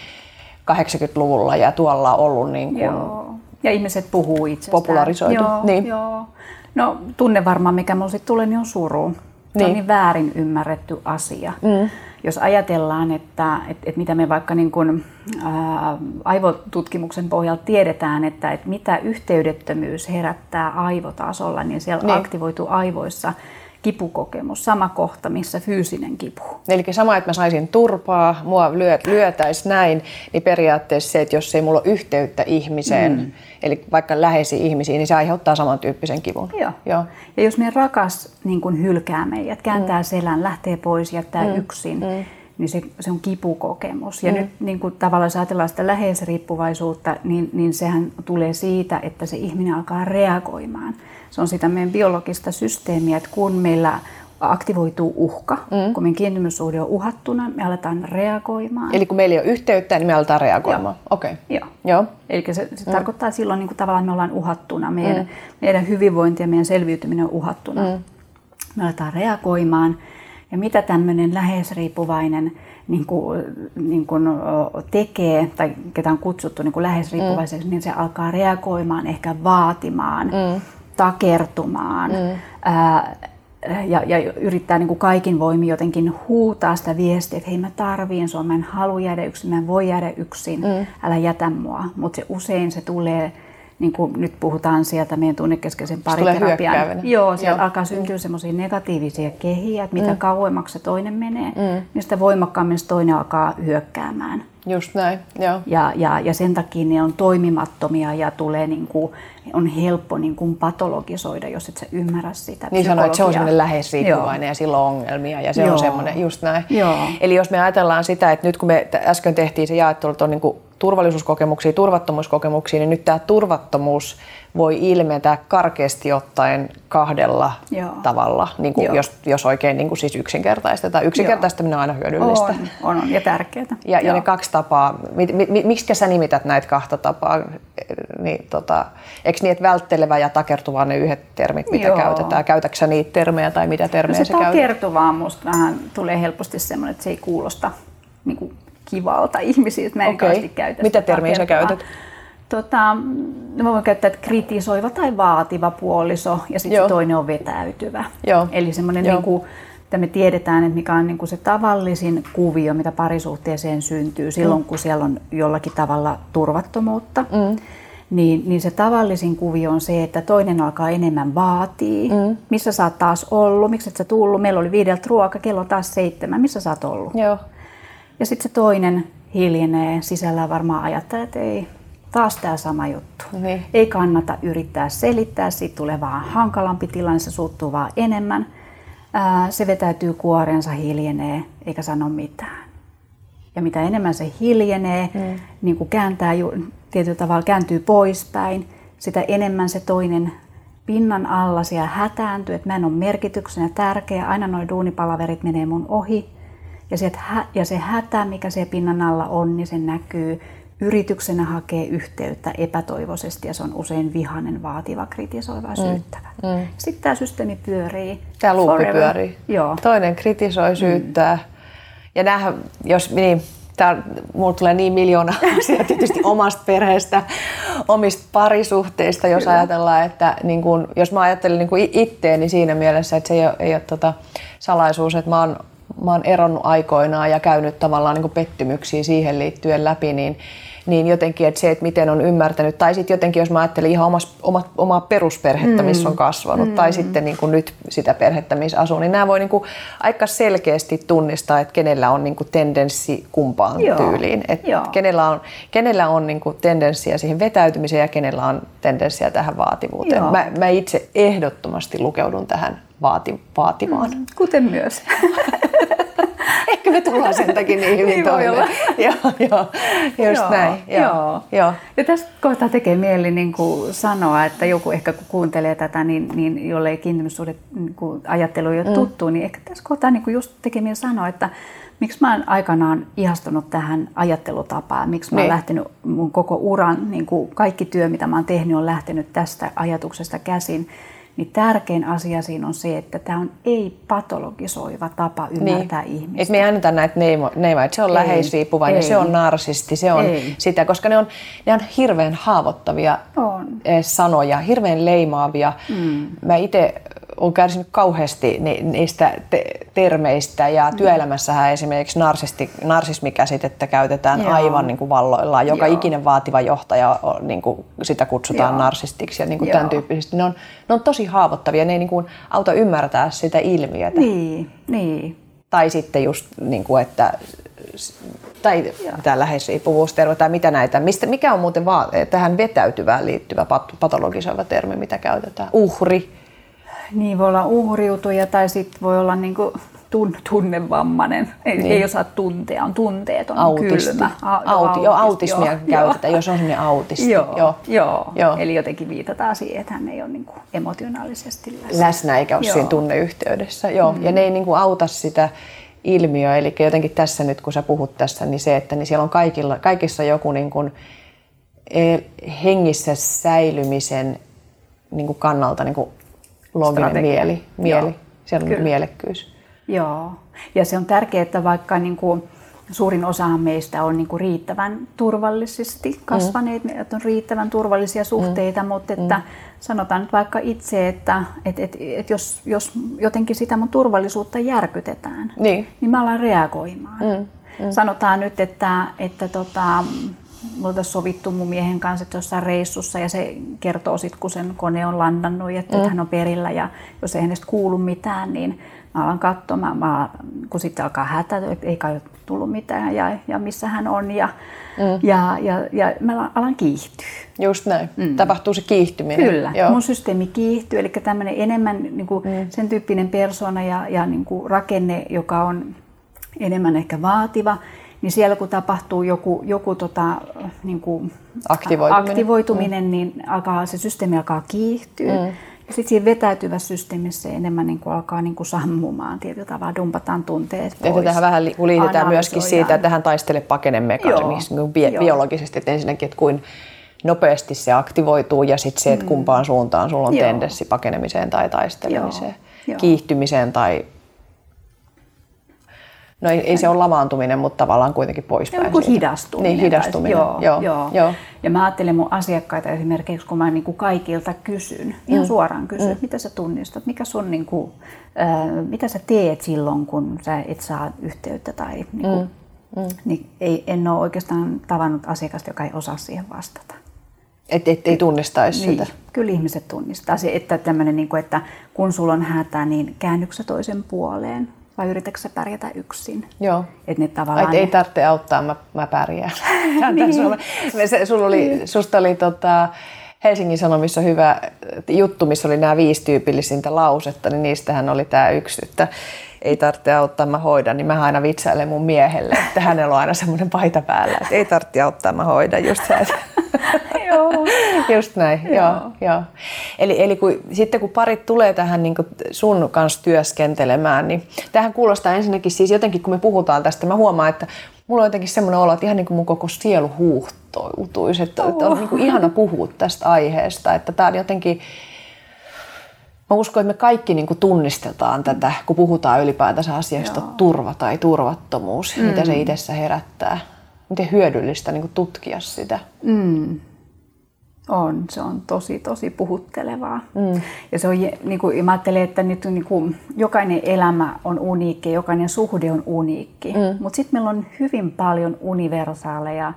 80-luvulla ja tuolla ollut niin kuin Joo. Ja ihmiset puhuu itsestään. Popularisoitu. Joo, niin. Joo. No tunne varmaan, mikä mulle sitten tulee, niin on suru. Se niin. on niin väärin ymmärretty asia. Mm. Jos ajatellaan, että, että, että mitä me vaikka niin kuin, ää, aivotutkimuksen pohjalta tiedetään, että, että mitä yhteydettömyys herättää aivotasolla, niin siellä niin. aktivoituu aivoissa kipukokemus, sama kohta, missä fyysinen kipu. Eli sama, että mä saisin turpaa, mua lyö, lyötäisi näin, niin periaatteessa se, että jos ei mulla ole yhteyttä ihmiseen, mm. eli vaikka läheisiin ihmisiin, niin se aiheuttaa samantyyppisen kivun. Joo. Joo. Ja jos meidän rakas niin kun hylkää meidät, kääntää mm. selän, lähtee pois, jättää mm. yksin, mm niin se, se on kipukokemus. Ja mm. nyt niin kuin tavallaan jos ajatellaan sitä läheisriippuvaisuutta, niin, niin sehän tulee siitä, että se ihminen alkaa reagoimaan. Se on sitä meidän biologista systeemiä, että kun meillä aktivoituu uhka, mm. kun meidän kiintymyssuhde on uhattuna, me aletaan reagoimaan. Eli kun meillä ei ole yhteyttä, niin me aletaan reagoimaan. Joo. Okay. Joo. Joo. Eli se, se mm. tarkoittaa että silloin niin kuin tavallaan me ollaan uhattuna, meidän, mm. meidän hyvinvointi ja meidän selviytyminen on uhattuna. Mm. Me aletaan reagoimaan. Ja mitä tämmöinen läheisriippuvainen niin kuin, niin kuin tekee, tai ketä on kutsuttu niin kuin läheisriippuvaiseksi, mm. niin se alkaa reagoimaan, ehkä vaatimaan, mm. takertumaan. Mm. Ää, ja, ja yrittää niin kuin kaikin voimin jotenkin huutaa sitä viestiä, että hei mä tarviin sua, mä en halua jäädä yksin, mä en voi jäädä yksin, mm. älä jätä mua. Mutta se usein se tulee niin kuin nyt puhutaan sieltä meidän tunnekeskeisen pariterapian. Joo, siellä Joo. alkaa syntyä semmoisia negatiivisia kehiä, että mitä mm. kauemmaksi se toinen menee, mm. niin sitä voimakkaammin se toinen alkaa hyökkäämään. Just näin, joo. Ja, ja, ja sen takia ne on toimimattomia ja tulee niin kuin, on helppo niin kuin patologisoida, jos et sä ymmärrä sitä Niin sanoit, että se on semmoinen lähes-riippuvainen Joo. ja sillä on ongelmia ja se Joo. on semmoinen, just näin. Joo. Eli jos me ajatellaan sitä, että nyt kun me äsken tehtiin se jaettelu, että on niin kuin turvallisuuskokemuksia, turvattomuuskokemuksia, niin nyt tämä turvattomuus voi ilmetä karkeasti ottaen kahdella Joo. tavalla, niin kuin Joo. jos, jos oikein niin kuin siis yksinkertaistetaan. Yksinkertaistaminen on aina hyödyllistä. On, on, on ja tärkeää. Ja, ja ne kaksi tapaa, mi, mi, mi, miksi sä nimität näitä kahta tapaa? Niin, tota, eikö niin, että välttelevä ja takertuva ne yhdet termit, mitä Joo. käytetään? Käytätkö sä niitä termejä tai mitä No termejä se sä käytät? takertuvaa musta vähän tulee helposti semmoinen, että se ei kuulosta niin kuin kivalta ihmisiltä. Mä en kauheasti käytä Mitä termiä sä käytät? Tota, no mä voin käyttää, että kritisoiva tai vaativa puoliso ja sitten toinen on vetäytyvä. Joo. Eli semmoinen, niin kuin, että me tiedetään, että mikä on niin kuin se tavallisin kuvio, mitä parisuhteeseen syntyy silloin, Mm. kun siellä on jollakin tavalla turvattomuutta. Mm. Niin, niin se tavallisin kuvio on se, että toinen alkaa enemmän vaatii. Mm. Missä sä oot taas ollut? Miksi et sä tullut? Meillä oli viideltä ruoka, kello on taas seitsemän. Missä sä oot ollut? Joo. Ja sitten se toinen hiljenee, sisällään varmaan ajattelee, että ei, taas tämä sama juttu. Niin. Ei kannata yrittää selittää, siitä tulee vaan hankalampi tilanne, se suuttuu vaan enemmän. Ää, se vetäytyy kuorensa, hiljenee, eikä sano mitään. Ja mitä enemmän se hiljenee, mm. niin kuin kääntää, tietyllä tavalla kääntyy poispäin, sitä enemmän se toinen pinnan alla siellä hätääntyy, että mä en ole merkityksenä tärkeä, aina noin duunipalaverit menee mun ohi. Ja, hä- ja se hätä, mikä siellä pinnan alla on, niin se näkyy yrityksenä hakee yhteyttä epätoivoisesti ja se on usein vihainen, vaativa, kritisoiva ja syyttävä. Mm. Sitten tämä systeemi pyörii. Tämä luuppi pyörii. Joo. Toinen kritisoi, syyttää. Mm. Ja näähän, jos niin, tää, mulla tulee niin miljoona (laughs) asiaa tietysti omasta perheestä, omista parisuhteista, jos Kyllä. ajatellaan, että niin kun, jos mä ajattelen niin itteeni siinä mielessä, että se ei ole, ei ole tota salaisuus, että mä oon, mä oon eronnut aikoinaan ja käynyt tavallaan niin pettymyksiä siihen liittyen läpi, niin niin jotenkin, että se, että miten on ymmärtänyt, tai sitten jotenkin, jos mä ajattelen ihan omas, omat, omaa perusperhettä, missä on kasvanut, mm. tai sitten niin kuin nyt sitä perhettä, missä asuu, niin nämä voi niin kuin aika selkeästi tunnistaa, että kenellä on niin kuin tendenssi kumpaan Joo. tyyliin. Että Joo. kenellä on, kenellä on niin kuin tendenssiä siihen vetäytymiseen ja kenellä on tendenssiä tähän vaativuuteen. Joo. Mä, mä itse ehdottomasti lukeudun tähän vaati, vaativaan. Mm. Kuten myös. (laughs) Ehkä me tullaan sen takia niin hyvin Niin toimeen. (laughs) joo, joo, just Joo, näin. Joo, joo. joo. Ja tästä kohtaa tekee mieli niin kuin sanoa, että joku ehkä kun kuuntelee tätä, niin, niin jollei kiintymyssuhde niin ajattelu ei ole mm. tuttu, niin ehkä tässä kohtaa niin kuin just tekee mieli sanoa, että miksi mä oon aikanaan ihastunut tähän ajattelutapaan, miksi mä oon Niin. lähtenyt mun koko uran, niin kuin kaikki työ, mitä mä oon tehnyt, on lähtenyt tästä ajatuksesta käsin. Niin tärkein asia siinä on se, että tämä on ei-patologisoiva tapa ymmärtää niin. ihmistä. Et me ei anneta näitä neimoja, että se on Ei, läheisriippuvainen, ei. se on narsisti, se on Ei. sitä, koska ne on, ne on hirveän haavoittavia On. eh, sanoja, hirveän leimaavia. Mm. Mä itse olen kärsinyt kauheasti ni- niistä te- termeistä ja mm. työelämässähän esimerkiksi narsisti, narsismikäsitettä käytetään Joo. aivan niin kuin valloillaan. Joka Joo. ikinen vaativa johtaja, on, niin kuin sitä kutsutaan Joo. narsistiksi ja niin kuin Joo. tämän tyyppisesti. Ne on, ne on tosi haavoittavia, ne ei niin kuin auta ymmärtää sitä ilmiötä. Niin, niin. Tai sitten just, niin kuin, että tai tämä läheisriippuvuusterve tai mitä näitä, mistä, mikä on muuten vaan tähän vetäytyvään liittyvä pat- patologisoiva termi, mitä käytetään? Uhri. Niin voi olla uhriutuja tai sitten voi olla niinku tun, tunnevammainen. Ei, Niin. ei osaa tuntea, on tunteeton, Autisti. kylmä. A, Auti, joo, autismia joo, käytetään, jos on sellainen autisti. Joo, joo, Joo. joo. Eli jotenkin viitataan siihen, että hän ei ole niinku emotionaalisesti läsnä. läsnä eikä ole Joo. siinä tunneyhteydessä. Joo. Mm. Ja ne ei niin kuin auta sitä ilmiöä. Eli jotenkin tässä nyt, kun sä puhut tässä, niin se, että niin siellä on kaikilla, kaikissa joku niin kuin eh, hengissä säilymisen niin kuin kannalta niin kuin looginen Strategia. mieli. mieli. Joo. Siellä on Kyllä. mielekkyys. Joo, ja se on tärkeää, että vaikka niin kuin suurin osa meistä on niin kuin riittävän turvallisesti kasvaneet, mm. että on riittävän turvallisia suhteita, mm. mutta että mm. sanotaan nyt vaikka itse, että et, et, et jos, jos jotenkin sitä mun turvallisuutta järkytetään, Niin. niin mä alan reagoimaan. Mm. Mm. Sanotaan nyt, että, että tota, me oltaisiin sovittu mun miehen kanssa, että jossain reissussa ja se kertoo sitten, kun sen kone on landannut, että, mm. hän on perillä ja jos ei hänestä kuulu mitään, niin mä alan katsomaan, mä, kun sitten alkaa hätä, että ei kai tullut mitään ja, ja missä hän on ja, mm. ja, ja, ja mä alan kiihtyä. Just näin. Mm. Tapahtuu se kiihtyminen. Kyllä. Joo. Mun systeemi kiihtyy, eli tämmöinen enemmän niin kuin mm. sen tyyppinen persona ja, ja niin kuin rakenne, joka on enemmän ehkä vaativa, niin siellä kun tapahtuu joku, joku tota, niin kuin aktivoituminen, aktivoituminen mm. niin alkaa, se systeemi alkaa kiihtyä. Mm. Ja sitten siinä vetäytyvässä systeemissä enemmän niin kuin alkaa niin kuin sammumaan tietyllä tavalla, dumpataan tunteet pois. Ja tähän vähän liitetään myöskin siitä, että tähän taistelee pakenemekanismi niin bi- biologisesti, että ensinnäkin, että kuin nopeasti se aktivoituu ja sitten se, että mm. kumpaan suuntaan sulla on Joo. tendenssi pakenemiseen tai taistelemiseen, Joo. kiihtymiseen tai No ei, ei se ole lamaantuminen, mutta tavallaan kuitenkin poispäin. Joku hidastuminen. Niin, hidastuminen. Joo, joo, joo. joo. Ja mä ajattelen mun asiakkaita esimerkiksi, kun mä niin kuin kaikilta kysyn, ihan mm. suoraan kysyn, mm. mitä sä tunnistat, mikä sun, niin kuin, äh, mitä sä teet silloin, kun sä et saa yhteyttä tai niin kuin, mm. Mm. Niin ei, en ole oikeastaan tavannut asiakasta, joka ei osaa siihen vastata. Et, et ei tunnistaisi niin, sitä? Kyllä ihmiset tunnistaa se, että, niin kuin, että kun sulla on hätä, niin käännyksä toisen puoleen vai yritätkö pärjätä yksin? Joo. Et ne tavallaan Et ei tarvitse auttaa, mä, mä pärjään. (laughs) niin. sulla, se, sulla oli, niin. susta oli tota, Helsingin Sanomissa hyvä juttu, missä oli nämä viisi tyypillisintä lausetta, niin niistähän oli tämä yksi, että ei tarvitse auttaa, mä hoidan, niin mä aina vitsailen mun miehelle, että hänellä on aina semmoinen paita päällä, että ei tarvitse auttaa, mä hoidan just se. (laughs) joo. Just näin, joo. joo, joo. Eli, eli kun, sitten kun parit tulee tähän niin sun kanssa työskentelemään, niin tähän kuulostaa ensinnäkin siis jotenkin, kun me puhutaan tästä, mä huomaan, että mulla on jotenkin semmoinen olo, että ihan niin kuin mun koko sielu huuhtoutuisi, että, oh. on niin kuin ihana puhua tästä aiheesta, että tämä on jotenkin, Mä uskon, että me kaikki niin kuin tunnistetaan tätä, kun puhutaan ylipäätänsä asiasta Joo. turva tai turvattomuus, mm. mitä se itsessä herättää. Miten hyödyllistä niin kuin tutkia sitä. Mm. On, se on tosi tosi puhuttelevaa. Mm. Ja se on, niin kuin, mä ajattelen, että nyt niin kuin, jokainen elämä on uniikki, jokainen suhde on uniikki. Mm. Mutta sitten meillä on hyvin paljon universaaleja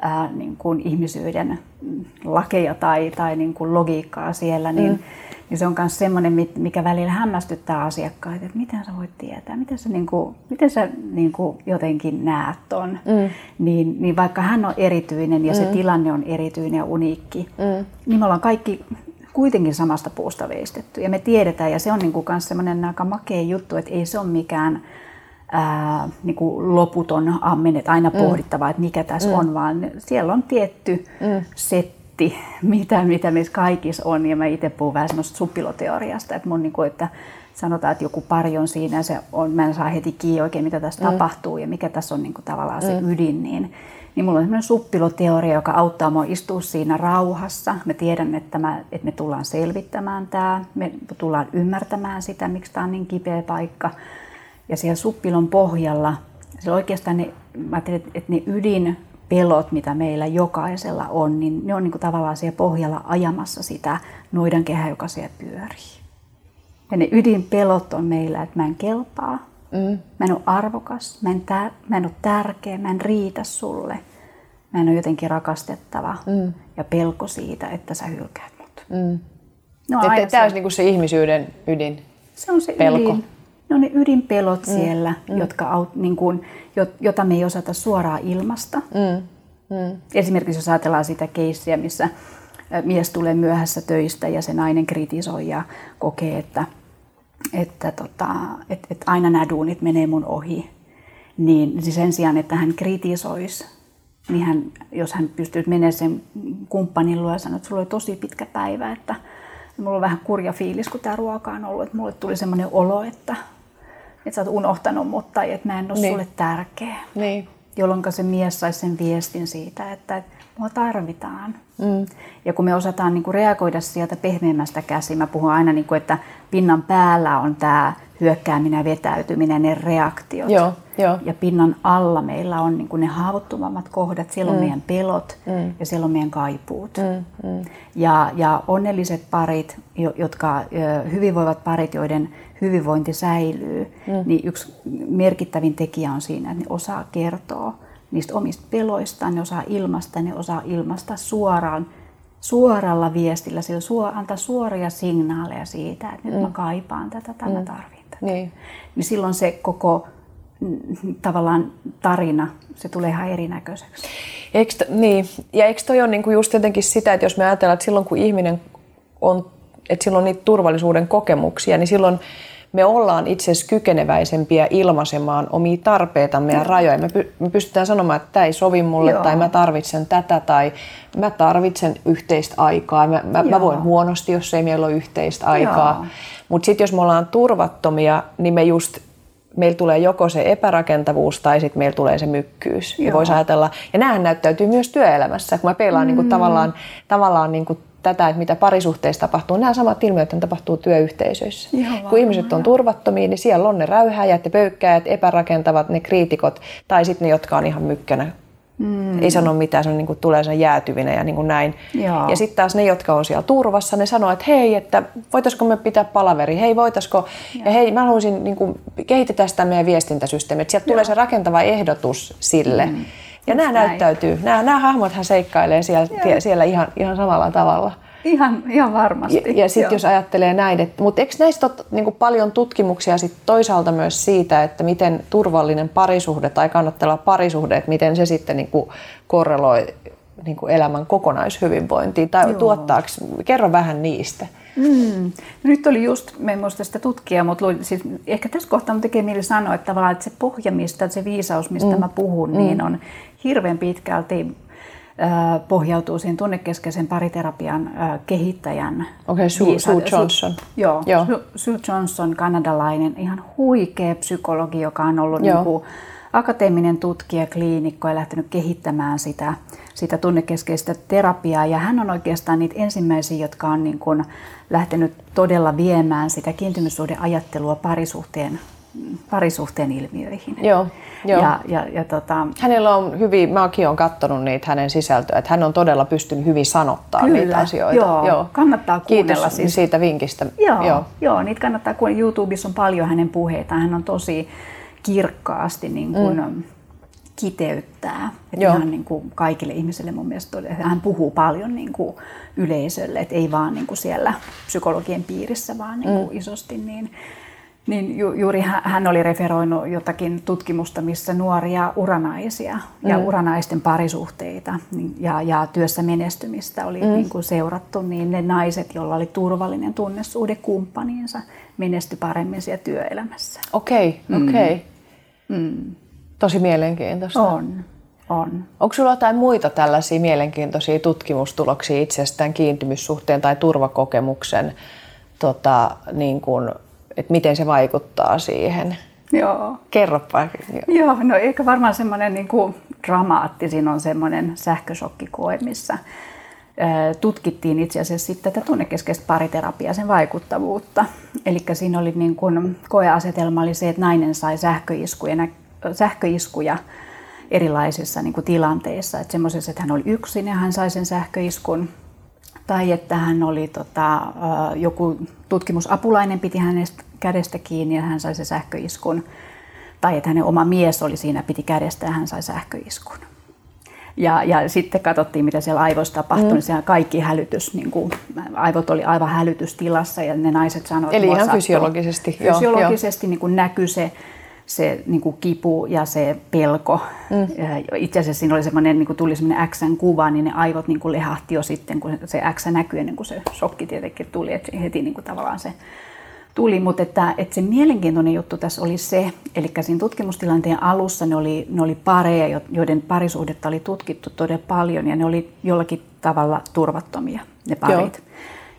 ää, niin kuin ihmisyyden lakeja tai, tai niin kuin logiikkaa siellä. Niin, mm niin se on myös semmoinen, mikä välillä hämmästyttää asiakkaita, että miten sä voit tietää, miten sä, niin kuin, miten sä niin kuin jotenkin näet ton. Mm. Niin, niin vaikka hän on erityinen ja mm. se tilanne on erityinen ja uniikki, mm. niin me ollaan kaikki kuitenkin samasta puusta veistetty. Ja me tiedetään, ja se on niin kuin myös semmoinen aika makea juttu, että ei se ole mikään ää, niin kuin loputon ammen, että aina mm. pohdittava, että mikä tässä mm. on, vaan siellä on tietty mm. setti mitti, mitä, mitä meissä kaikissa on. Ja mä itse puhun vähän semmoista suppiloteoriasta, että, mun, niin kuin, että sanotaan, että joku pari on siinä ja se on, mä en saa heti kiinni oikein, mitä tässä mm. tapahtuu ja mikä tässä on niin kuin, tavallaan se mm. ydin. Niin, niin mulla on semmoinen suppiloteoria, joka auttaa mua istua siinä rauhassa. Mä tiedän, että, mä, että me tullaan selvittämään tämä, me tullaan ymmärtämään sitä, miksi tämä on niin kipeä paikka. Ja siellä suppilon pohjalla, se oikeastaan ne, mä että ne ydin pelot, mitä meillä jokaisella on, niin ne on niin kuin tavallaan siellä pohjalla ajamassa sitä noidankehää, joka siellä pyörii. Ja ne ydinpelot on meillä, että mä en kelpaa, mm. mä en ole arvokas, mä en, tär- mä en ole tärkeä, mä en riitä sulle, mä en ole jotenkin rakastettava mm. ja pelko siitä, että sä hylkäät mut. Mm. No, Tämä olisi niin se ihmisyyden ydin. Se on se pelko. ydin. Ne on ne ydinpelot mm. siellä, mm. Jotka, niin kuin, jota me ei osata suoraan ilmasta. Mm. Mm. Esimerkiksi jos ajatellaan sitä keissiä, missä mies tulee myöhässä töistä ja se nainen kritisoi ja kokee, että, että, tota, että, että aina nämä duunit menee mun ohi, niin siis sen sijaan, että hän kritisoisi, niin hän, jos hän pystyy menemään sen kumppanin luo ja sanoa, että sulla oli tosi pitkä päivä, että mulla on vähän kurja fiilis, kun tämä ruoka on ollut, että mulle tuli semmoinen olo, että että sä oot unohtanut mut tai että mä en ole niin. sulle tärkeä. Niin. Jolloin se mies saisi sen viestin siitä, että mua tarvitaan. Mm. Ja kun me osataan niin kuin reagoida sieltä pehmeämmästä käsiin, mä puhun aina, niin kuin, että pinnan päällä on tämä hyökkääminen ja vetäytyminen, ne reaktiot. Joo, jo. Ja pinnan alla meillä on niin kuin ne haavoittuvammat kohdat, siellä on mm. meidän pelot mm. ja siellä on meidän kaipuut. Mm. Mm. Ja, ja onnelliset parit, jotka hyvinvoivat parit, joiden hyvinvointi säilyy, mm. niin yksi merkittävin tekijä on siinä, että ne osaa kertoa niistä omista peloistaan, ne osaa ilmaista, ne osaa ilmaista suoraan, suoralla viestillä, sillä suo, antaa suoria signaaleja siitä, että nyt mm. mä kaipaan tätä tai mm. mä tarvitsen tätä. Niin. niin silloin se koko mm, tavallaan tarina, se tulee ihan erinäköiseksi. Eikö, niin, ja eikö toi ole niinku just jotenkin sitä, että jos me ajatellaan, että silloin kun ihminen on, että silloin niitä turvallisuuden kokemuksia, niin silloin me ollaan itse asiassa kykeneväisempiä ilmaisemaan omia tarpeitamme ja rajoja. Me, py, me pystytään sanomaan, että tämä ei sovi mulle Joo. tai mä tarvitsen tätä tai mä tarvitsen yhteistä aikaa. Mä, mä, mä voin huonosti, jos ei meillä ole yhteistä aikaa. Mutta sitten jos me ollaan turvattomia, niin me just meillä tulee joko se epärakentavuus tai sitten meillä tulee se mykkyys. Joo. Ja voisi ajatella, ja näähän näyttäytyy myös työelämässä, kun mä peilaan niinku mm. niin kuin tavallaan, tavallaan niin kuin tätä, että mitä parisuhteissa tapahtuu. Nämä samat ilmiöt tapahtuu työyhteisöissä. Ihan Kun ihmiset on turvattomia, niin siellä on ne räyhäjät ja pöykkäjät, epärakentavat, ne kriitikot tai sitten ne, jotka on ihan mykkänä. Mm. Ei sano mitään, se on, niin kuin, tulee sen jäätyvinen ja niin kuin näin. Joo. Ja sitten taas ne, jotka on siellä turvassa, ne sanoo, että hei, että voitaisiko me pitää palaveri, hei voitaisiko, Joo. ja hei mä haluaisin niin kuin, kehitetään sitä meidän viestintäsysteemiä. Sieltä Joo. tulee se rakentava ehdotus sille. Mm ja nämä näin. näyttäytyy, nämä, nämä hahmothan seikkailee siellä, siellä ihan, ihan samalla tavalla. Ihan, ihan varmasti. Ja, ja sitten jos ajattelee näin, että, mutta eikö näistä ole niin paljon tutkimuksia sit toisaalta myös siitä, että miten turvallinen parisuhde tai kannattava parisuhde, että miten se sitten niin kuin korreloi niin kuin elämän kokonaishyvinvointiin tai tuottaako, kerro vähän niistä. Mm. Nyt oli just, me en muista sitä tutkia, mutta luin, siis ehkä tässä kohtaa mun tekee mieli sanoa, että tavallaan että se pohja, mistä, se viisaus, mistä mm. mä puhun, mm. niin on hirveän pitkälti pohjautuu siihen tunnekeskeisen pariterapian kehittäjän. Okei, okay, Sue, Sue Johnson. Su, joo, joo. Sue, Sue Johnson, kanadalainen, ihan huikea psykologi, joka on ollut niin kuin, akateeminen tutkija, kliinikko ja lähtenyt kehittämään sitä, sitä tunnekeskeistä terapiaa. Ja hän on oikeastaan niitä ensimmäisiä, jotka on niin kuin lähtenyt todella viemään sitä kiintymyssuhdeajattelua parisuhteen parisuhteen ilmiöihin. Joo, joo. Ja, ja, ja tota... Hänellä on hyvin, mäkin olen katsonut niitä hänen sisältöä, että hän on todella pystynyt hyvin sanottaa Kyllä, niitä asioita. Joo, joo. kannattaa kuunnella. Kiitos siis. siitä vinkistä. Joo, joo. joo, niitä kannattaa kuunnella. YouTubessa on paljon hänen puheita. Hän on tosi kirkkaasti niin kuin, mm. kiteyttää. Että ihan niin kuin kaikille ihmisille mun mielestä hän puhuu paljon niin kuin yleisölle, että ei vaan niin kuin siellä psykologien piirissä, vaan niin kuin mm. isosti. Niin, niin ju, juuri hän oli referoinut jotakin tutkimusta, missä nuoria uranaisia mm. ja uranaisten parisuhteita niin, ja, ja työssä menestymistä oli mm. niin kuin seurattu, niin ne naiset, joilla oli turvallinen tunnesuhde kumppaniinsa, menesty paremmin siellä työelämässä. Okei, okay, okei. Okay. Mm. mm. Tosi mielenkiintoista. On, on. Onko sulla jotain muita tällaisia mielenkiintoisia tutkimustuloksia itsestään kiintymyssuhteen tai turvakokemuksen tota, niin kuin että miten se vaikuttaa siihen. Joo. Kerropa. Joo, no ehkä varmaan semmoinen niin kuin dramaattisin on semmoinen sähkösokkikoe, missä tutkittiin itse asiassa sitten tätä tunnekeskeistä pariterapiaa, sen vaikuttavuutta. Eli siinä oli niin kuin, koeasetelma oli se, että nainen sai sähköiskuja, sähköiskuja erilaisissa niin kuin tilanteissa. Että semmoisessa, että hän oli yksin ja hän sai sen sähköiskun tai että hän oli tota, joku tutkimusapulainen piti hänestä kädestä kiinni ja hän sai se sähköiskun. Tai että hänen oma mies oli siinä, piti kädestä ja hän sai sähköiskun. Ja, ja sitten katsottiin, mitä siellä aivoissa tapahtui, mm. niin kaikki hälytys, niin kuin, aivot oli aivan hälytystilassa ja ne naiset sanoivat, Eli ihan fysiologisesti. Fysiologisesti jo, niin kuin näkyi se se niin kuin kipu ja se pelko. Mm. Itse asiassa siinä oli semmoinen, niin kuin tuli semmoinen Xn kuva, niin ne aivot niin kuin lehahti jo sitten, kun se X näkyi ennen kuin se shokki tietenkin tuli, että heti niin kuin tavallaan se tuli. Mutta että, että se mielenkiintoinen juttu tässä oli se, eli siinä tutkimustilanteen alussa ne oli, ne oli pareja, joiden parisuhdetta oli tutkittu todella paljon ja ne oli jollakin tavalla turvattomia, ne parit. Joo.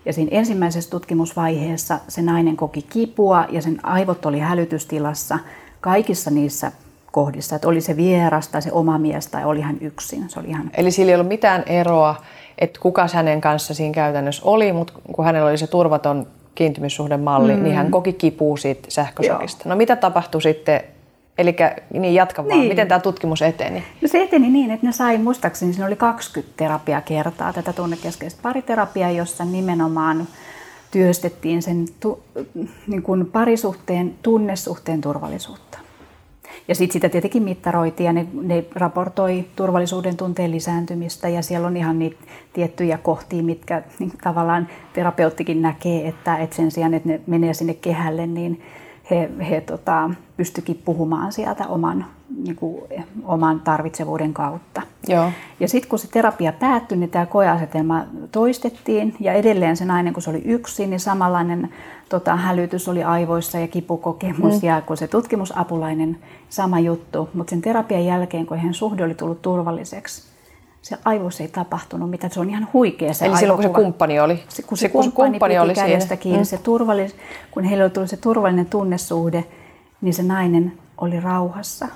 Ja siinä ensimmäisessä tutkimusvaiheessa se nainen koki kipua ja sen aivot oli hälytystilassa – kaikissa niissä kohdissa, että oli se vieras tai se oma mies tai oli hän yksin. Se oli ihan... Eli sillä ei ollut mitään eroa, että kuka hänen kanssa siinä käytännössä oli, mutta kun hänellä oli se turvaton kiintymyssuhdemalli, mm. niin hän koki kipua siitä sähkösokista. Joo. No mitä tapahtui sitten Eli niin jatka vaan. Niin. Miten tämä tutkimus eteni? No se eteni niin, että ne sai, muistaakseni siinä oli 20 terapiakertaa tätä tunnekeskeistä pariterapiaa, jossa nimenomaan työstettiin sen tu, niin kuin parisuhteen, tunnesuhteen turvallisuutta. Ja sitten sitä tietenkin mittaroitiin ja ne, ne raportoi turvallisuuden tunteen lisääntymistä ja siellä on ihan niitä tiettyjä kohtia, mitkä niin tavallaan terapeuttikin näkee, että, että sen sijaan, että ne menee sinne kehälle, niin he, he tota, pystyikin puhumaan sieltä oman, niin kuin, oman tarvitsevuuden kautta. Joo. Ja sitten kun se terapia päättyi, niin tämä koeasetelma toistettiin ja edelleen se nainen, kun se oli yksin, niin samanlainen tota, hälytys oli aivoissa ja kipukokemus mm. ja kun se tutkimusapulainen sama juttu, mutta sen terapian jälkeen, kun heidän suhde oli tullut turvalliseksi, se aivoissa ei tapahtunut mitään. Se on ihan huikea se Eli silloin kun se kumppani oli. Se, kun se, se kumppani, kumppani oli kädestä kiinni, mm. se turvallis, kun heillä tuli se turvallinen tunnesuhde, niin se nainen oli rauhassa.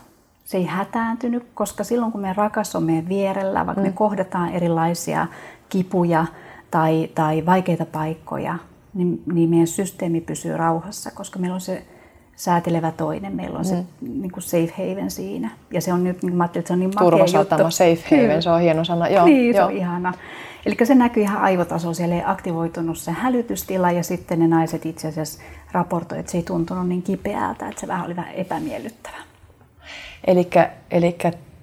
Se ei hätääntynyt, koska silloin kun me rakas on meidän vierellä, vaikka mm. me kohdataan erilaisia kipuja tai, tai vaikeita paikkoja, niin, niin meidän systeemi pysyy rauhassa, koska meillä on se säätelevä toinen. Meillä on mm. se niin kuin safe haven siinä. Ja se on nyt, niin mä että se on niin makea Turvasatama, juttu. safe haven, Kyllä. se on hieno sana. Joo, niin, joo. se on ihana. Eli se näkyy ihan aivotasolla, siellä ei aktivoitunut se hälytystila ja sitten ne naiset itse asiassa raportoivat, että se ei tuntunut niin kipeältä, että se vähän oli vähän epämiellyttävä. Eli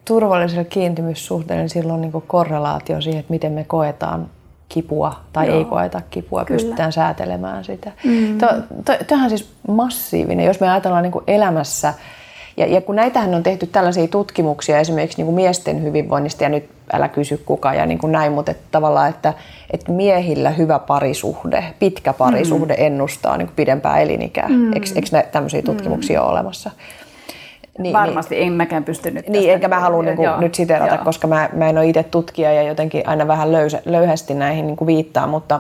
turvallisella kiintymyssuhteella niin silloin on niin korrelaatio siihen, että miten me koetaan kipua tai Joo. ei koeta kipua, Kyllä. pystytään säätelemään sitä. Mm. Tämä on siis massiivinen, jos me ajatellaan niin elämässä, ja, ja kun näitähän on tehty tällaisia tutkimuksia esimerkiksi niin kuin miesten hyvinvoinnista, ja nyt älä kysy kuka ja niin kuin näin, mutta että tavallaan, että, että miehillä hyvä parisuhde, pitkä parisuhde mm. ennustaa niin kuin pidempää elinikää. Mm. Eikö, eikö tämmöisiä tutkimuksia mm. ole olemassa? Niin, Varmasti, niin, en mäkään pysty nyt. Niin, enkä mä halua niin kuin, nyt siterata, joo. koska mä, mä en ole itse tutkija ja jotenkin aina vähän löysä, löyhästi näihin niin kuin viittaa, mutta,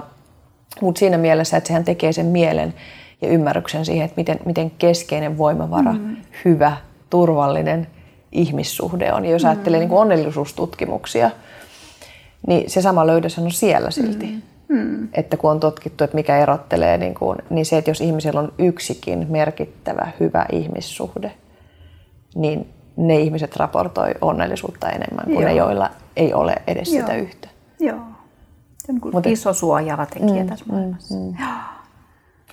mutta siinä mielessä, että sehän tekee sen mielen ja ymmärryksen siihen, että miten, miten keskeinen voimavara, mm. hyvä, turvallinen ihmissuhde on. Ja jos mm. ajattelee niin kuin onnellisuustutkimuksia, niin se sama löydös on siellä silti. Mm. Mm. Että kun on tutkittu, että mikä erottelee, niin, kuin, niin se, että jos ihmisellä on yksikin merkittävä, hyvä ihmissuhde – niin ne ihmiset raportoi onnellisuutta enemmän kuin Joo. ne, joilla ei ole edes Joo. sitä yhtä. Joo. Se on Mutta, iso suojaava tekijä mm, tässä mm, maailmassa. Mm, mm.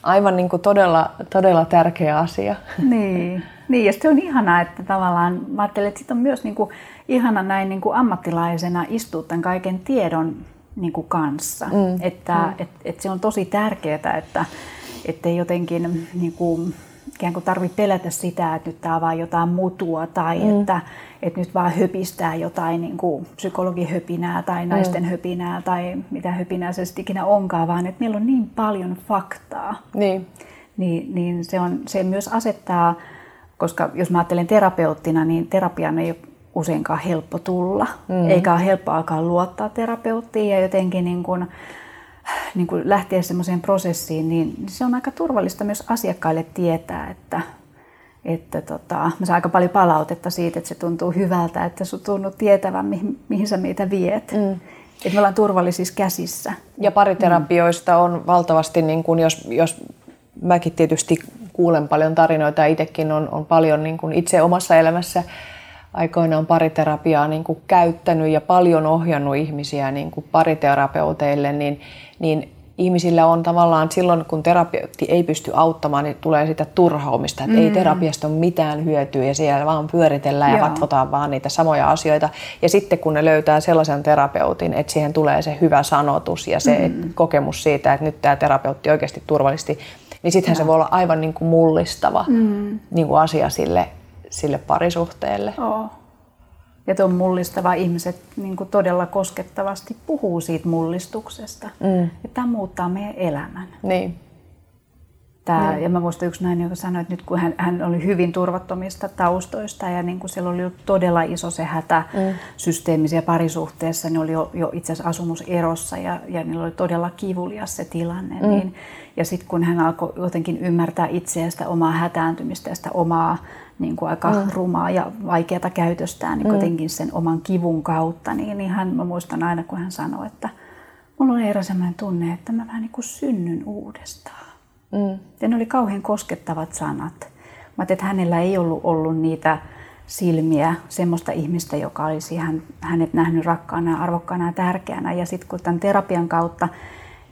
Aivan niin kuin todella, todella tärkeä asia. (laughs) Niin. niin, ja se on ihanaa, että tavallaan, mä ajattelen, että sit on myös niin kuin, ihana näin niin kuin ammattilaisena istua tämän kaiken tiedon niin kuin kanssa. Mm, että mm. Et, et se on tosi tärkeää, että ei jotenkin niin kuin, ikään kuin tarvitse pelätä sitä, että nyt tämä on vaan jotain mutua tai mm. että, että nyt vaan höpistää jotain niin kuin psykologihöpinää tai mm. naisten mm. höpinää tai mitä höpinää se sitten ikinä onkaan, vaan että meillä on niin paljon faktaa. Niin. Niin, niin se, on, se myös asettaa, koska jos mä ajattelen terapeuttina, niin terapian ei ole useinkaan helppo tulla, mm. eikä ole helppo alkaa luottaa terapeuttiin ja jotenkin niin kuin, niin kuin lähteä semmoiseen prosessiin, niin se on aika turvallista myös asiakkaille tietää, että, että tota, mä saan aika paljon palautetta siitä, että se tuntuu hyvältä, että sun tuntuu tietävän, mihin, mihin sä meitä viet. Mm. Että me ollaan turvallisissa käsissä. Ja pariterapioista mm. on valtavasti, niin kun jos, jos mäkin tietysti kuulen paljon tarinoita ja itsekin on, on paljon niin kun itse omassa elämässä aikoinaan pariterapiaa niin kuin käyttänyt ja paljon ohjannut ihmisiä niin kuin pariterapeuteille, niin, niin ihmisillä on tavallaan silloin, kun terapeutti ei pysty auttamaan, niin tulee sitä turhaumista, että mm. ei terapiasta ole mitään hyötyä ja siellä vaan pyöritellään Joo. ja vatvotaan vaan niitä samoja asioita. Ja sitten kun ne löytää sellaisen terapeutin, että siihen tulee se hyvä sanotus ja se mm. kokemus siitä, että nyt tämä terapeutti oikeasti turvallisesti, niin sittenhän se voi olla aivan niin kuin mullistava mm. niin kuin asia sille sille parisuhteelle. Oo. Ja tuon mullistava ihmiset niin kuin todella koskettavasti puhuu siitä mullistuksesta. Mm. Ja tämä muuttaa meidän elämän. Niin. Tää, niin. Ja mä muistan yksi nainen, joka sanoi, että nyt kun hän, hän oli hyvin turvattomista taustoista ja niin kuin siellä oli todella iso se hätä mm. systeemisiä parisuhteessa, niin oli jo, jo itse asiassa asumuserossa ja, ja niillä oli todella kivulias se tilanne. Mm. Niin, ja sitten kun hän alkoi jotenkin ymmärtää itseä sitä omaa hätääntymistä ja sitä omaa niin kuin aika mm. rumaa ja vaikeata käytöstään niin mm. kuitenkin sen oman kivun kautta, niin, niin hän, mä muistan aina, kun hän sanoi, että mulla on Eera sellainen tunne, että mä vähän niin kuin synnyn uudestaan. Mm. Ja ne oli kauhean koskettavat sanat. Mä että hänellä ei ollut ollut niitä silmiä, semmoista ihmistä, joka olisi hän, hänet nähnyt rakkaana, arvokkaana ja tärkeänä. Ja sitten kun tämän terapian kautta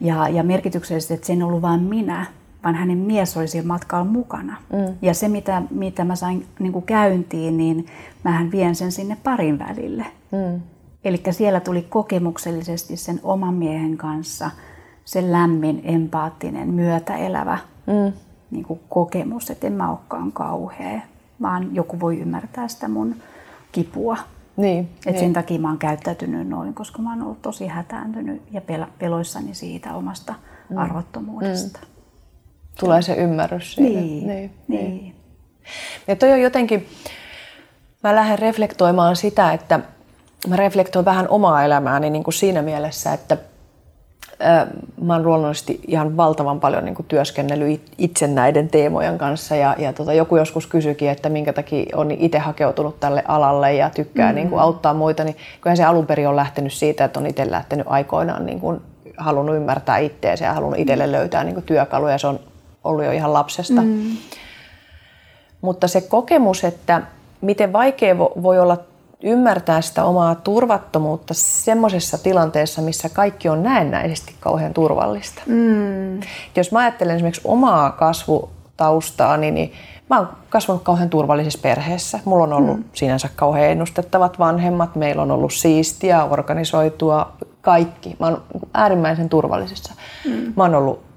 ja, ja merkityksellisesti, että se en ollut vain minä, vaan hänen mies oli siellä matkalla mukana. Mm. Ja se, mitä, mitä mä sain niin kuin käyntiin, niin mähän vien sen sinne parin välille. Mm. Eli siellä tuli kokemuksellisesti sen oman miehen kanssa se lämmin, empaattinen, myötäelävä mm. niin kuin kokemus, että en mä olekaan kauhea, vaan joku voi ymmärtää sitä mun kipua. Niin, Et niin. Sen takia mä oon käyttäytynyt noin, koska mä oon ollut tosi hätääntynyt ja peloissani siitä omasta mm. arvottomuudesta. Mm. Tulee se ymmärrys siitä. Niin, niin. niin. Ja toi on jotenkin, mä lähden reflektoimaan sitä, että mä reflektoin vähän omaa elämääni niin kuin siinä mielessä, että mä oon luonnollisesti ihan valtavan paljon niin kuin työskennellyt itse näiden teemojen kanssa ja, ja tota, joku joskus kysyikin, että minkä takia on itse hakeutunut tälle alalle ja tykkää mm-hmm. niin kuin auttaa muita, niin kyllä se alun perin on lähtenyt siitä, että on itse lähtenyt aikoinaan niin kuin halunnut ymmärtää itseänsä ja halunnut itselle löytää niin kuin työkaluja. Se on ollut jo ihan lapsesta. Mm. Mutta se kokemus, että miten vaikea voi olla ymmärtää sitä omaa turvattomuutta semmoisessa tilanteessa, missä kaikki on näennäisesti kauhean turvallista. Mm. Jos mä ajattelen esimerkiksi omaa kasvutaustaani, niin mä oon kasvanut kauhean turvallisessa perheessä. Mulla on ollut mm. sinänsä kauhean ennustettavat vanhemmat, meillä on ollut siistiä, organisoitua, kaikki. Mä oon äärimmäisen turvallisessa. Mm. Mä oon ollut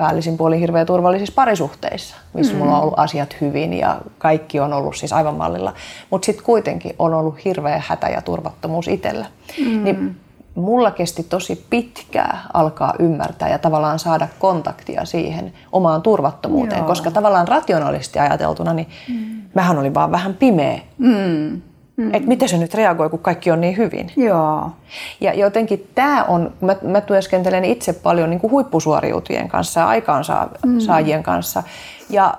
päällisin puolin hirveän turvallisissa parisuhteissa, missä mm. mulla on ollut asiat hyvin ja kaikki on ollut siis aivan mallilla. Mutta sitten kuitenkin on ollut hirveä hätä ja turvattomuus itsellä. Mm. Niin mulla kesti tosi pitkää alkaa ymmärtää ja tavallaan saada kontaktia siihen omaan turvattomuuteen, Joo. koska tavallaan rationaalisesti ajateltuna, niin mm. mähän olin vaan vähän pimeä. Mm. Mm. Että miten se nyt reagoi, kun kaikki on niin hyvin. Joo. Ja jotenkin tämä on, mä, mä työskentelen itse paljon niin kuin huippusuoriutujien kanssa ja aikaansaajien mm. kanssa, ja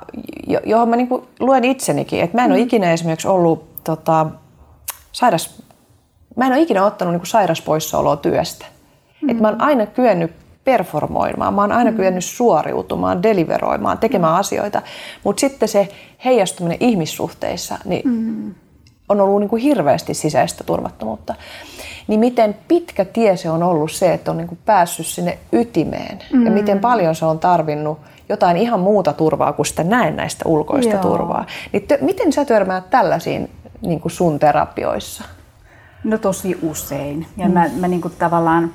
johon mä niin kuin luen itsenikin, että mä en mm. ole ikinä esimerkiksi ollut tota, sairas, mä en ole ikinä ottanut niin kuin sairaspoissaoloa työstä. Mm. Että mä oon aina kyennyt performoimaan, mä oon aina mm. kyennyt suoriutumaan, deliveroimaan, tekemään mm. asioita, mutta sitten se heijastuminen ihmissuhteissa, niin mm on ollut niin kuin hirveästi sisäistä turvattomuutta. Niin miten pitkä tie se on ollut se, että on niin kuin päässyt sinne ytimeen mm. ja miten paljon se on tarvinnut jotain ihan muuta turvaa kuin sitä näistä ulkoista Joo. turvaa. Niin t- miten sä törmäät tällaisiin niin kuin sun terapioissa? No tosi usein. Ja mm. mä, mä niin kuin tavallaan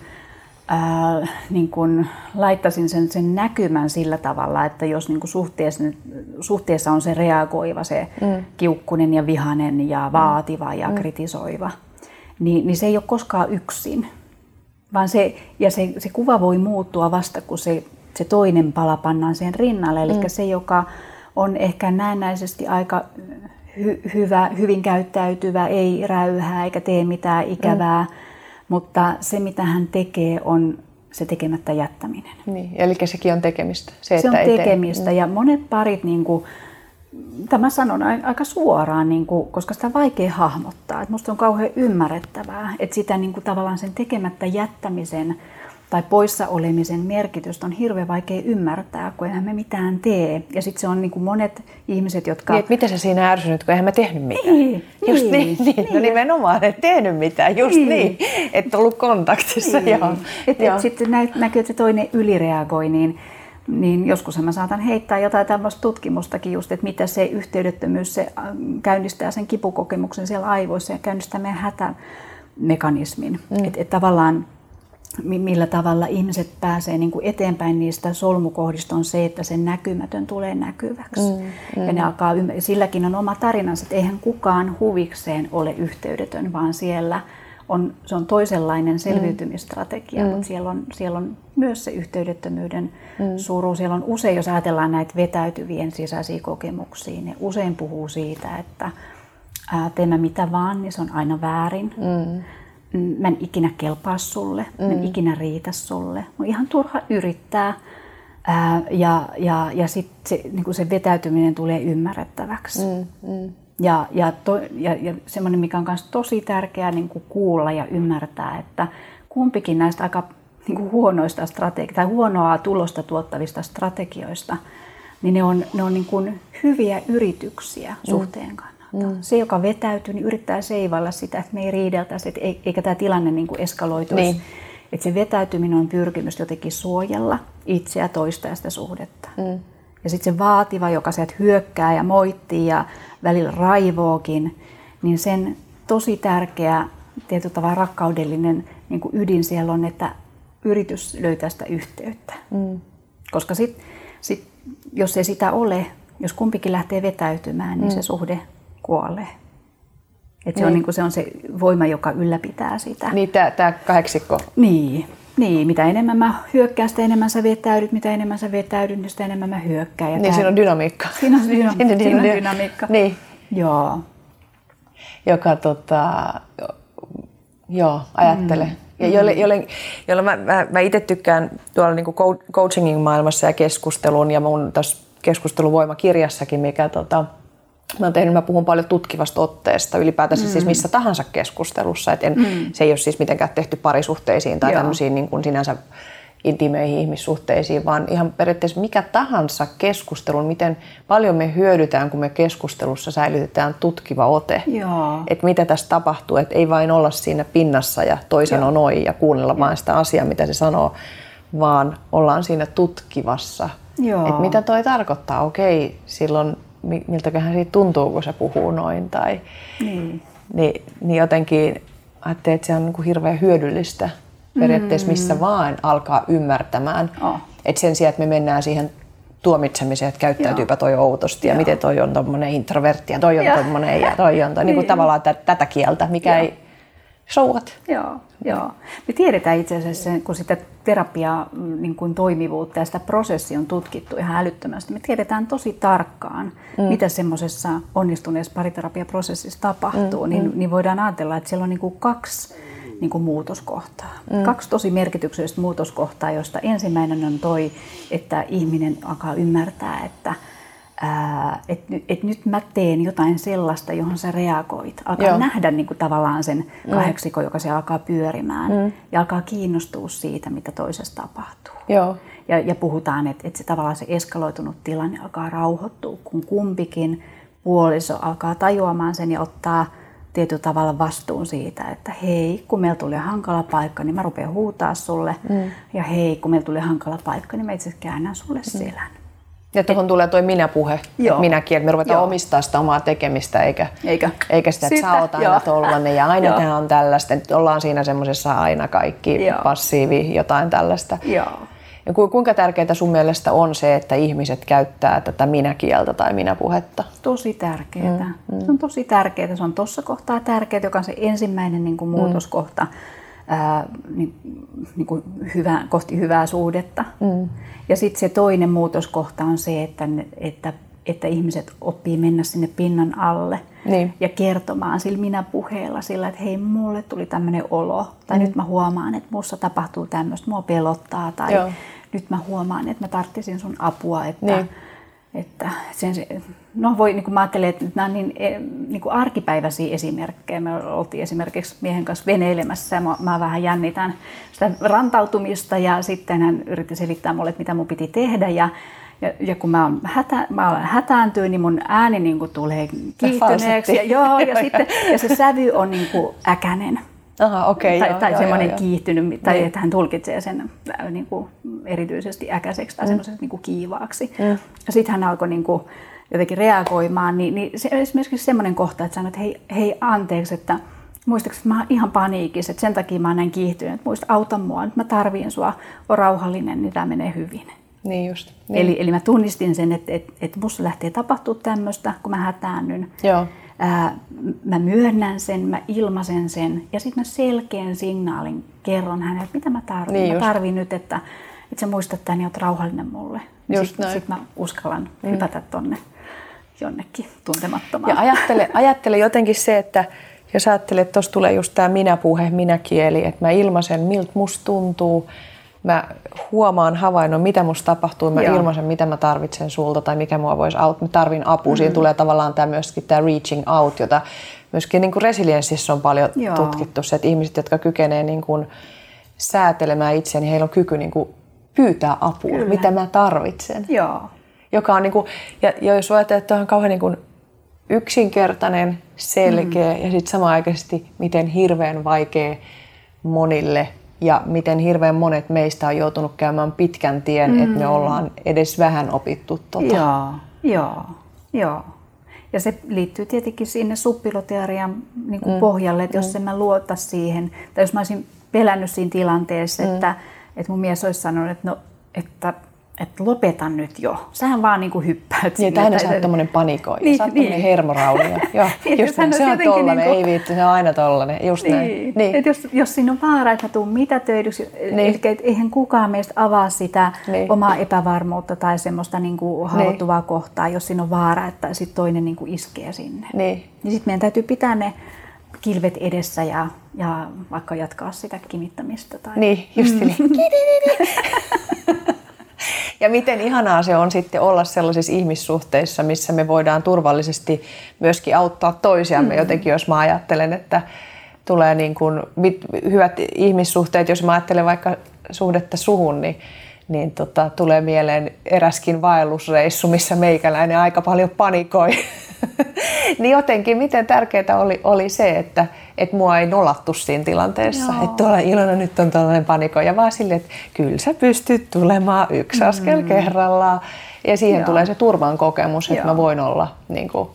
ää, niin kun laittaisin sen, sen näkymän sillä tavalla, että jos niin suhteessa, suhteessa on se reagoiva, se mm. kiukkunen ja vihanen ja vaativa ja mm. kritisoiva, niin, niin se ei ole koskaan yksin. Vaan se, ja se, se kuva voi muuttua vasta, kun se, se toinen pala pannaan sen rinnalle. Eli mm. se, joka on ehkä näennäisesti aika hy, hyvä, hyvin käyttäytyvä, ei räyhää eikä tee mitään ikävää, mm mutta se, mitä hän tekee, on se tekemättä jättäminen. Niin, eli sekin on tekemistä. Se, se on tekemistä tee. ja monet parit, niin kuin, tämä sanon aika suoraan, niin kuin, koska sitä on vaikea hahmottaa. Että musta on kauhean ymmärrettävää, että sitä niin kuin, tavallaan sen tekemättä jättämisen tai poissa olemisen merkitystä on hirveän vaikea ymmärtää, kun eihän me mitään tee. Ja sitten se on niin kuin monet ihmiset, jotka... Niin, miten se siinä ärsynyt, kun eihän mä tehnyt mitään. Niin, just niin. niin, niin. niin. No nimenomaan, et tehnyt mitään, just niin. niin. Että ollut kontaktissa. Niin. Joo. Et, et sitten näkyy, että se toinen ylireagoi, niin, niin joskus mä saatan heittää jotain tämmöistä tutkimustakin just, että mitä se yhteydettömyys se äh, käynnistää sen kipukokemuksen siellä aivoissa ja käynnistää meidän hätämekanismin. Mm. Että et tavallaan millä tavalla ihmiset pääsee niin kuin eteenpäin niistä solmukohdista on se, että se näkymätön tulee näkyväksi. Mm, mm. Ja ne alkaa, silläkin on oma tarinansa, että eihän kukaan huvikseen ole yhteydetön, vaan siellä on, se on toisenlainen selviytymistrategia, mm. mutta siellä on, siellä on myös se yhteydettömyyden mm. suru. Siellä on usein, jos ajatellaan näitä vetäytyvien sisäisiä kokemuksia, ne usein puhuu siitä, että ää, teemme mitä vaan, niin se on aina väärin. Mm mä en ikinä kelpaa sulle, mm. mä en mm. ikinä riitä sulle. On ihan turha yrittää. Ää, ja ja, ja sitten se, niin se vetäytyminen tulee ymmärrettäväksi. Mm, mm. Ja, ja, to, ja, ja semmoinen, mikä on myös tosi tärkeää niin kuin kuulla ja ymmärtää, että kumpikin näistä aika niin kuin huonoista strategi- tai huonoa tulosta tuottavista strategioista, niin ne on, ne on niin kuin hyviä yrityksiä mm. suhteen kanssa. Mm. Se, joka vetäytyy, niin yrittää seivalla sitä, että me ei riideltäisi, että eikä tämä tilanne niin kuin eskaloituisi. Niin. Että se vetäytyminen on pyrkimys jotenkin suojella itseä, toista ja sitä suhdetta. Mm. Ja sitten se vaativa, joka sieltä hyökkää ja moittii ja välillä raivookin, niin sen tosi tärkeä, tietyllä tavalla rakkaudellinen niin kuin ydin siellä on, että yritys löytää sitä yhteyttä. Mm. Koska sit, sit, jos ei sitä ole, jos kumpikin lähtee vetäytymään, niin mm. se suhde kuolee. Et se, niin. on, niin kuin, se on se voima, joka ylläpitää sitä. Niin, tämä kahdeksikko. Niin. Niin, mitä enemmän mä hyökkään, sitä enemmän sä vetäydyt, mitä enemmän sä vetäydyt, niin sitä enemmän mä hyökkään. Ja niin, tää... siinä on dynamiikka. Siinä on, dyna... siinä, (laughs) siinä on dynamiikka. Niin. Joo. Joka tota, joo, ajattele. Mm. Ja jolle, jolle, jolle mä, mä, mä itse tykkään tuolla niin kuin coachingin maailmassa ja keskustelun ja mun tässä keskusteluvoimakirjassakin, mikä tota, Mä, tehnyt, mä puhun paljon tutkivasta otteesta ylipäätänsä siis mm. siis missä tahansa keskustelussa. Et en, mm. Se ei ole siis mitenkään tehty parisuhteisiin tai Joo. tämmöisiin niin kuin sinänsä intimeihin ihmissuhteisiin, vaan ihan periaatteessa mikä tahansa keskustelun, miten paljon me hyödytään, kun me keskustelussa säilytetään tutkiva ote. Että mitä tässä tapahtuu, että ei vain olla siinä pinnassa ja toisen on noin ja kuunnella Joo. vain sitä asiaa, mitä se sanoo, vaan ollaan siinä tutkivassa. Että mitä toi tarkoittaa? Okei, silloin miltäköhän siitä tuntuu, kun se puhuu noin. Tai, niin. Niin, niin jotenkin ajattelin, että se on niin kuin hirveän hyödyllistä periaatteessa missä mm. vaan alkaa ymmärtämään. Oh. Että sen sijaan, että me mennään siihen tuomitsemiseen, että käyttäytyypä Joo. toi outosti ja Joo. miten toi on tuommoinen introvertti ja toi on tuommoinen ja toi on toi, niin. niin kuin tavallaan tätä kieltä, mikä Joo. ei showat. Joo, joo. Me tiedetään itse asiassa, kun sitä terapia mm, niin kuin toimivuutta ja sitä prosessia on tutkittu ihan älyttömästi. Me tiedetään tosi tarkkaan, mm. mitä semmoisessa onnistuneessa pariterapiaprosessissa tapahtuu. Mm, niin, mm. niin voidaan ajatella, että siellä on niin kuin kaksi niin kuin muutoskohtaa. Mm. Kaksi tosi merkityksellistä muutoskohtaa, joista ensimmäinen on toi, että ihminen alkaa ymmärtää, että että et, et nyt mä teen jotain sellaista, johon sä reagoit. Alkaa Joo. nähdä niin kuin tavallaan sen mm. kahdeksikon, joka se alkaa pyörimään mm. ja alkaa kiinnostua siitä, mitä toisessa tapahtuu. Joo. Ja, ja puhutaan, että, että se tavallaan se eskaloitunut tilanne alkaa rauhoittua, kun kumpikin puoliso alkaa tajuamaan sen ja ottaa tietyllä tavalla vastuun siitä, että hei, kun meillä tuli hankala paikka, niin mä rupean huutaa sulle. Mm. Ja hei, kun meillä tuli hankala paikka, niin mä itse käännän sulle mm. selän. Ja tuohon tulee toi minä-puhe, että minäkin, että me ruvetaan Joo. omistaa sitä omaa tekemistä, eikä, eikä. eikä sitä, että sä oot aina tollanen ja aina tämä on tällaista, että ollaan siinä semmoisessa aina kaikki Joo. passiivi, jotain tällaista. Joo. Ja kuinka tärkeää sun mielestä on se, että ihmiset käyttää tätä minäkieltä tai minäpuhetta? Tosi tärkeää. Mm, mm. Se on tosi tärkeää. Se on tuossa kohtaa tärkeää, joka on se ensimmäinen niin kuin muutoskohta mm. Ää, niin, niin kuin hyvä, kohti hyvää suhdetta. Mm. Ja sitten se toinen muutoskohta on se, että, että, että ihmiset oppii mennä sinne pinnan alle niin. ja kertomaan sillä minä puheella sillä, että hei, mulle tuli tämmöinen olo, tai mm. nyt mä huomaan, että muussa tapahtuu tämmöistä, mua pelottaa, tai Joo. nyt mä huomaan, että mä tarttisin sun apua, että, niin. Että sen, no voi, niin kuin mä ajattelen, että nämä on niin, e, niin kuin arkipäiväisiä esimerkkejä. Me oltiin esimerkiksi miehen kanssa veneilemässä ja mä, mä vähän jännitän sitä rantautumista ja sitten hän yritti selittää mulle, että mitä mun piti tehdä ja ja, ja kun mä, on hätä, mä olen hätääntynyt, niin mun ääni niin kuin tulee kiihtyneeksi. Ja, joo, ja, sitten, ja se sävy on niin kuin äkänen. Aha, okay, tai joo, tai joo, semmoinen joo, kiihtynyt, tai niin. että hän tulkitsee sen äh, niin kuin erityisesti äkäiseksi tai mm. semmoiseksi niin kuin kiivaaksi. Mm. Sitten hän alkoi niin kuin, jotenkin reagoimaan, niin, niin se, esimerkiksi semmoinen kohta, että sanoit, että hei, hei anteeksi, että muistaakseni että mä oon ihan paniikissa, että sen takia mä oon näin kiihtynyt, että muista auta mua, nyt mä tarviin sua, on rauhallinen, niin tämä menee hyvin. Niin just. Niin. Eli, eli mä tunnistin sen, että, että, että musta lähtee tapahtua tämmöistä, kun mä hätäännyn. Joo. Ää, mä myönnän sen, mä ilmaisen sen ja sitten mä selkeän signaalin kerron hänelle, että mitä mä tarvitsen. Niin mä tarvin nyt, että, että sä muistat tämän ja oot rauhallinen mulle. Sitten sit mä uskallan mm. hypätä tonne jonnekin tuntemattomaan. Ja ajattele, (laughs) ajattele jotenkin se, että jos ajattelee, että tuossa tulee just tämä minäpuhe, minäkieli, että mä ilmaisen, miltä musta tuntuu, mä huomaan, havainnon, mitä musta tapahtuu, mä Joo. ilmaisen, mitä mä tarvitsen sulta tai mikä mua voisi auttaa, mä tarvin apua. Mm-hmm. Siinä tulee tavallaan tämä myöskin tämä reaching out, jota myöskin niin kuin resilienssissä on paljon Joo. tutkittu, se, että ihmiset, jotka kykenee niin kuin säätelemään itseään, niin heillä on kyky niin kuin pyytää apua, Kyllä. mitä mä tarvitsen. Joo. Joka on niin kuin, ja, ja jos ajattelee, että on kauhean niin kuin yksinkertainen, selkeä mm. ja sitten samanaikaisesti miten hirveän vaikea monille ja miten hirveän monet meistä on joutunut käymään pitkän tien, mm. että me ollaan edes vähän opittu tota. Joo, joo, joo. Ja se liittyy tietenkin sinne suppilotearian niin mm. pohjalle, että jos mm. en mä luota siihen, tai jos mä olisin pelännyt siinä tilanteessa, mm. että, että mun mies olisi sanonut, että, no, että että lopeta nyt jo. Sähän vaan niinku hyppäät Niin, että sä oot tommonen panikoija. Niin, sä oot niin. hermoraunio. (laughs) Joo, niin, just näin. Se on tollanen, niinku... ei viitti, se on aina tollanen. Just niin. näin. Niin. Et jos, jos siinä on vaara, että mä tuun mitä töidyksi, niin. eli et eihän kukaan meistä avaa sitä niin. omaa epävarmuutta tai semmoista niinku haavoittuvaa niin. kohtaa, jos siinä on vaara, että sit toinen niinku iskee sinne. Niin. Niin sitten meidän täytyy pitää ne kilvet edessä ja, ja vaikka jatkaa sitä kimittämistä. Tai... Niin, just mm. niin. (laughs) (laughs) Ja miten ihanaa se on sitten olla sellaisissa ihmissuhteissa, missä me voidaan turvallisesti myöskin auttaa toisiamme mm. jotenkin, jos mä ajattelen, että tulee niin kuin hyvät ihmissuhteet, jos mä ajattelen vaikka suhdetta suhun, niin niin tota, tulee mieleen eräskin vaellusreissu, missä meikäläinen aika paljon panikoi. (laughs) niin jotenkin, miten tärkeää oli, oli se, että et mua ei nolattu siinä tilanteessa. Että tuolla Ilona nyt on tällainen panikoja, vaan silleen, että kyllä sä pystyt tulemaan yksi mm. askel kerrallaan. Ja siihen Joo. tulee se turvan kokemus, että Joo. mä voin olla niin kuin,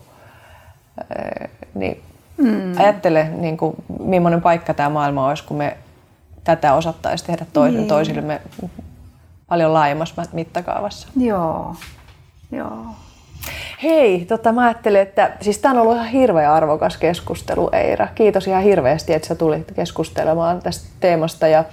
äh, niin, mm. ajattele, niin kuin, millainen paikka tämä maailma olisi, kun me tätä osattaisiin tehdä toisen niin. toisillemme paljon laajemmassa mittakaavassa. Joo, joo. Hei, tota, mä ajattelin, että siis tämä on ollut ihan hirveä arvokas keskustelu, Eira. Kiitos ihan hirveästi, että sä tulit keskustelemaan tästä teemasta. Ja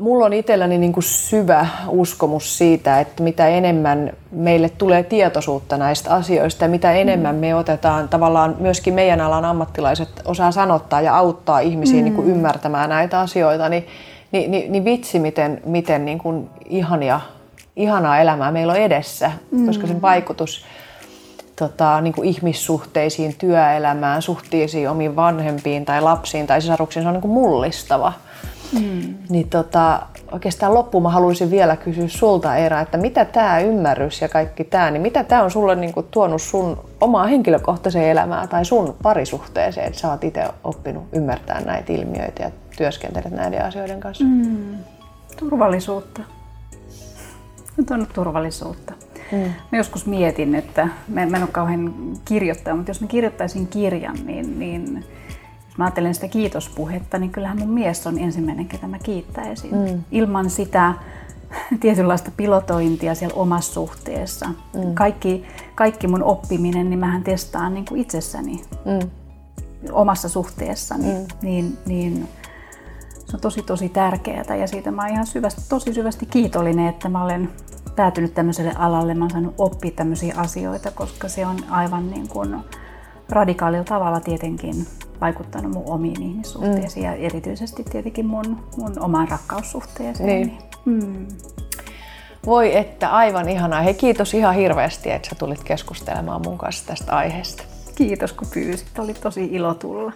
mulla on itselläni niin kuin syvä uskomus siitä, että mitä enemmän meille tulee tietoisuutta näistä asioista ja mitä enemmän me otetaan tavallaan myöskin meidän alan ammattilaiset osaa sanottaa ja auttaa ihmisiä mm. niin kuin ymmärtämään näitä asioita, niin niin, niin, niin vitsi, miten, miten niin kuin ihania, ihanaa elämää meillä on edessä, mm. koska sen vaikutus tota, niin kuin ihmissuhteisiin, työelämään, suhteisiin omiin vanhempiin tai lapsiin tai sisaruksiin, se on niin kuin mullistava. Mm. Niin tota, oikeastaan loppuun mä haluaisin vielä kysyä sulta Eera, että mitä tämä ymmärrys ja kaikki tämä, niin mitä tämä on sulle niin kuin tuonut sun omaa henkilökohtaiseen elämään tai sun parisuhteeseen, että sä oot itse oppinut ymmärtää näitä ilmiöitä ja työskentelet näiden asioiden kanssa? Mm. Turvallisuutta. Nyt on turvallisuutta. Mm. Mä joskus mietin, että mä en ole kauhean kirjoittaja, mutta jos mä kirjoittaisin kirjan, niin, niin jos mä ajattelen sitä kiitospuhetta, niin kyllähän mun mies on ensimmäinen, ketä mä kiittäisin. Mm. Ilman sitä (laughs) tietynlaista pilotointia siellä omassa suhteessa. Mm. Kaikki, kaikki mun oppiminen, niin mähän testaan niin kuin itsessäni mm. omassa suhteessani. Mm. Niin, niin se on tosi tosi tärkeää ja siitä mä oon ihan syvästi, tosi syvästi kiitollinen, että mä olen päätynyt tämmöiselle alalle. Mä oon saanut oppia tämmöisiä asioita, koska se on aivan niin kuin radikaalilla tavalla tietenkin vaikuttanut mun omiin ihmissuhteisiin mm. ja erityisesti tietenkin mun, mun omaan rakkaussuhteeseen. Niin. Mm. Voi että, aivan ihanaa. Hei kiitos ihan hirveästi, että sä tulit keskustelemaan mun kanssa tästä aiheesta. Kiitos kun pyysit, oli tosi ilo tulla.